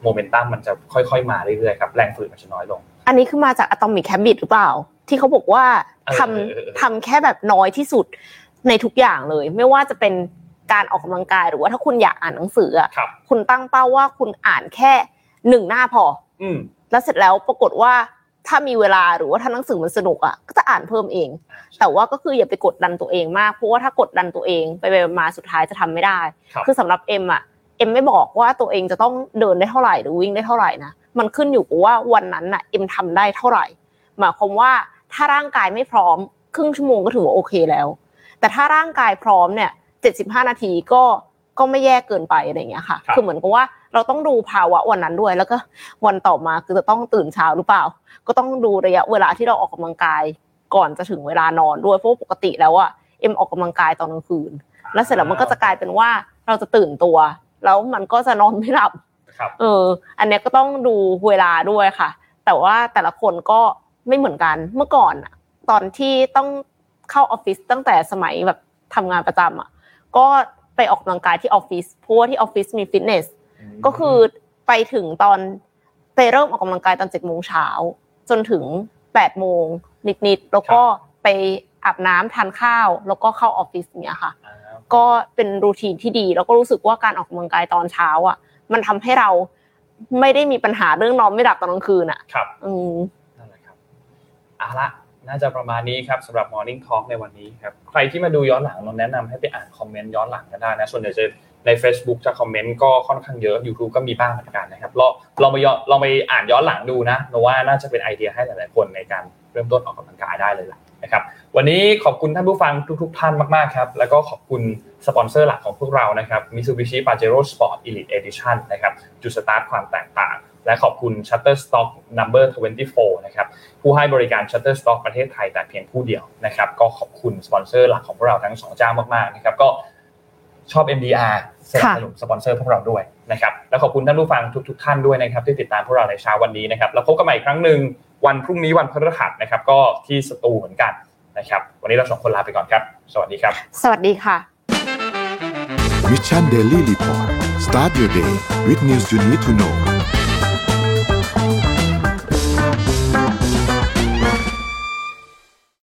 โมเมนตัมมันจะค่อยๆมาเรื่อยๆครับแรงฝืนมันจะน้อยลง อันนี้คือมาจากอะตอมิกแคบิตหรือเปล่า ที่เขาบอกว่าทำทำแค่แบบน้อยที่สุดในทุกอย่างเลย ไม่ว่าจะเป็นการออกกำลังกายหรือว่าถ้าคุณอยากอ่านหนังสืออะคุณตั้งเป้าว่าคุณอ่านแค่หนึ่งหน้าพอ อืแล้วเสร็จแล้วปรากฏว่าถ้ามีเวลาหรือว่าถ้าหนังสือมันสนุกอะก็จะอ่านเพิ่มเอง แต่ว่าก็คืออย่าไปกดดันตัวเองมากเพราะว่าถ้ากดดันตัวเองไปไปมาสุดท้ายจะทำไม่ได้ คือสำหรับเอ็มอะเอ็มไม่บอกว่าตัวเองจะต้องเดินได้เท่าไหร่หรือวิ่งได้เท่าไหร่นะ มันขึ้นอยู่กับว่าวันนั้นน่ะเอ็มทำได้เท่าไหร่หมายความว่าถ้าร่างกายไม่พร้อม ครึ่งชั่วโมงก็ถือว่าโอเคแล้ว แต่ถ้าร่างกายพร้อมเนี่ยเจ็ดสิบห้านาทีก็ก็ไม่แย่เกินไปอะไรเงี้ยค่ะ คือเหมือนกับว่าเราต้องดูภาวะวันนั้นด้วย แล้วก็วันต่อมาคือจะต้องตื่นเช้าหรือเปล่า ก็ต้องดูระยะเวลาที่เราออกกำลังกายก่อนจะถึงเวลานอนด้วย เพราะปกติแล้วอะเอ็มออกกำลังกายตอนกลางคืน แล้วเสร็จแล้วมันก็จะกลายเป็นว่าเราจะตื่นตัว แล้วมันก็จะนอนไม่หลับ เออ อันนี้ก็ต้องดูเวลาด้วยค่ะ แต่ว่าแต่ละคนก็ไม่เหมือนกันเมื่อก่อนอะตอนที่ต้องเข้าออฟฟิศตั้งแต่สมัยแบบทำงานประจำอะก็ไปออกกำลังกายที่ออฟฟิศเพราะว่าที่ออฟฟิศมีฟิตเนสก็คือไปถึงตอนไปเริ่มออกกำลังกายตอนเจ็ดโมงเช้าจนถึงแปดโมงนิดๆแล้วก็ไปอาบน้ำทานข้าว แล้วก็เข้าออฟฟิศเนี้ยค่ะ ก็เป็นรูทีนที่ดีแล้วก็รู้สึกว่าการออกกำลังกายตอนเช้าอะ มันทำให้เราไม่ได้มีปัญหาเรื่องนอนไม่หลับตอนกลางคืนอะ ครับ อืมเอาละน่าจะประมาณนี้ครับสำหรับ Morning Talk ในวันนี้ครับใครที่มาดูย้อนหลังเราแนะนำให้ไปอ่านคอมเมนต์ย้อนหลังก็ได้นะส่วนใหญ่จะใน Facebook จะคอมเมนต์ก็ค่อนข้างเยอะ YouTube ก็มีบ้างเหมือนกันนะครับเราเราไปย้อนเราไปอ่านย้อนหลังดูนะเราว่าน่าจะเป็นไอเดียให้หลาย ๆ คนในการเริ่มต้นออกกำลังกายได้เลยล่ะนะครับ วันนี้ขอบคุณท่านผู้ฟังทุก ๆ ท่านมาก ๆ ครับ แล้วก็ขอบคุณ สปอนเซอร์หลักของพวกเรานะครับ Mitsubishi Pajero Sport Elite Edition นะครับจุดสตาร์ทความแตกต่าง และขอบคุณ Shutterstock Number 24 นะครับผู้ให้บริการ Shutterstock ประเทศไทยแต่เพียงผู้เดียวนะครับก็ขอบคุณสปอนเซอร์หลักของพวกเราทั้งสองเจ้ามากๆนะครับก็ชอบ MDR สนับสนุนสปอนเซอร์พวกเราด้วยนะครับและขอบคุณท่านผู้ฟังทุก ๆ ท่านด้วยนะครับที่ติดตามพวกเราในเช้าวันนี้นะครับแล้วพบกันใหม่อีกครั้งหนึ่งวันพรุ่งนี้วันพฤหัสนะครับก็ที่สตูเหมือนกันนะครับวันนี้เราสองคนลาไปก่อนครับ สวัสดีครับ สวัสดีค่ะ Mission Daily Report start your day with news you need to know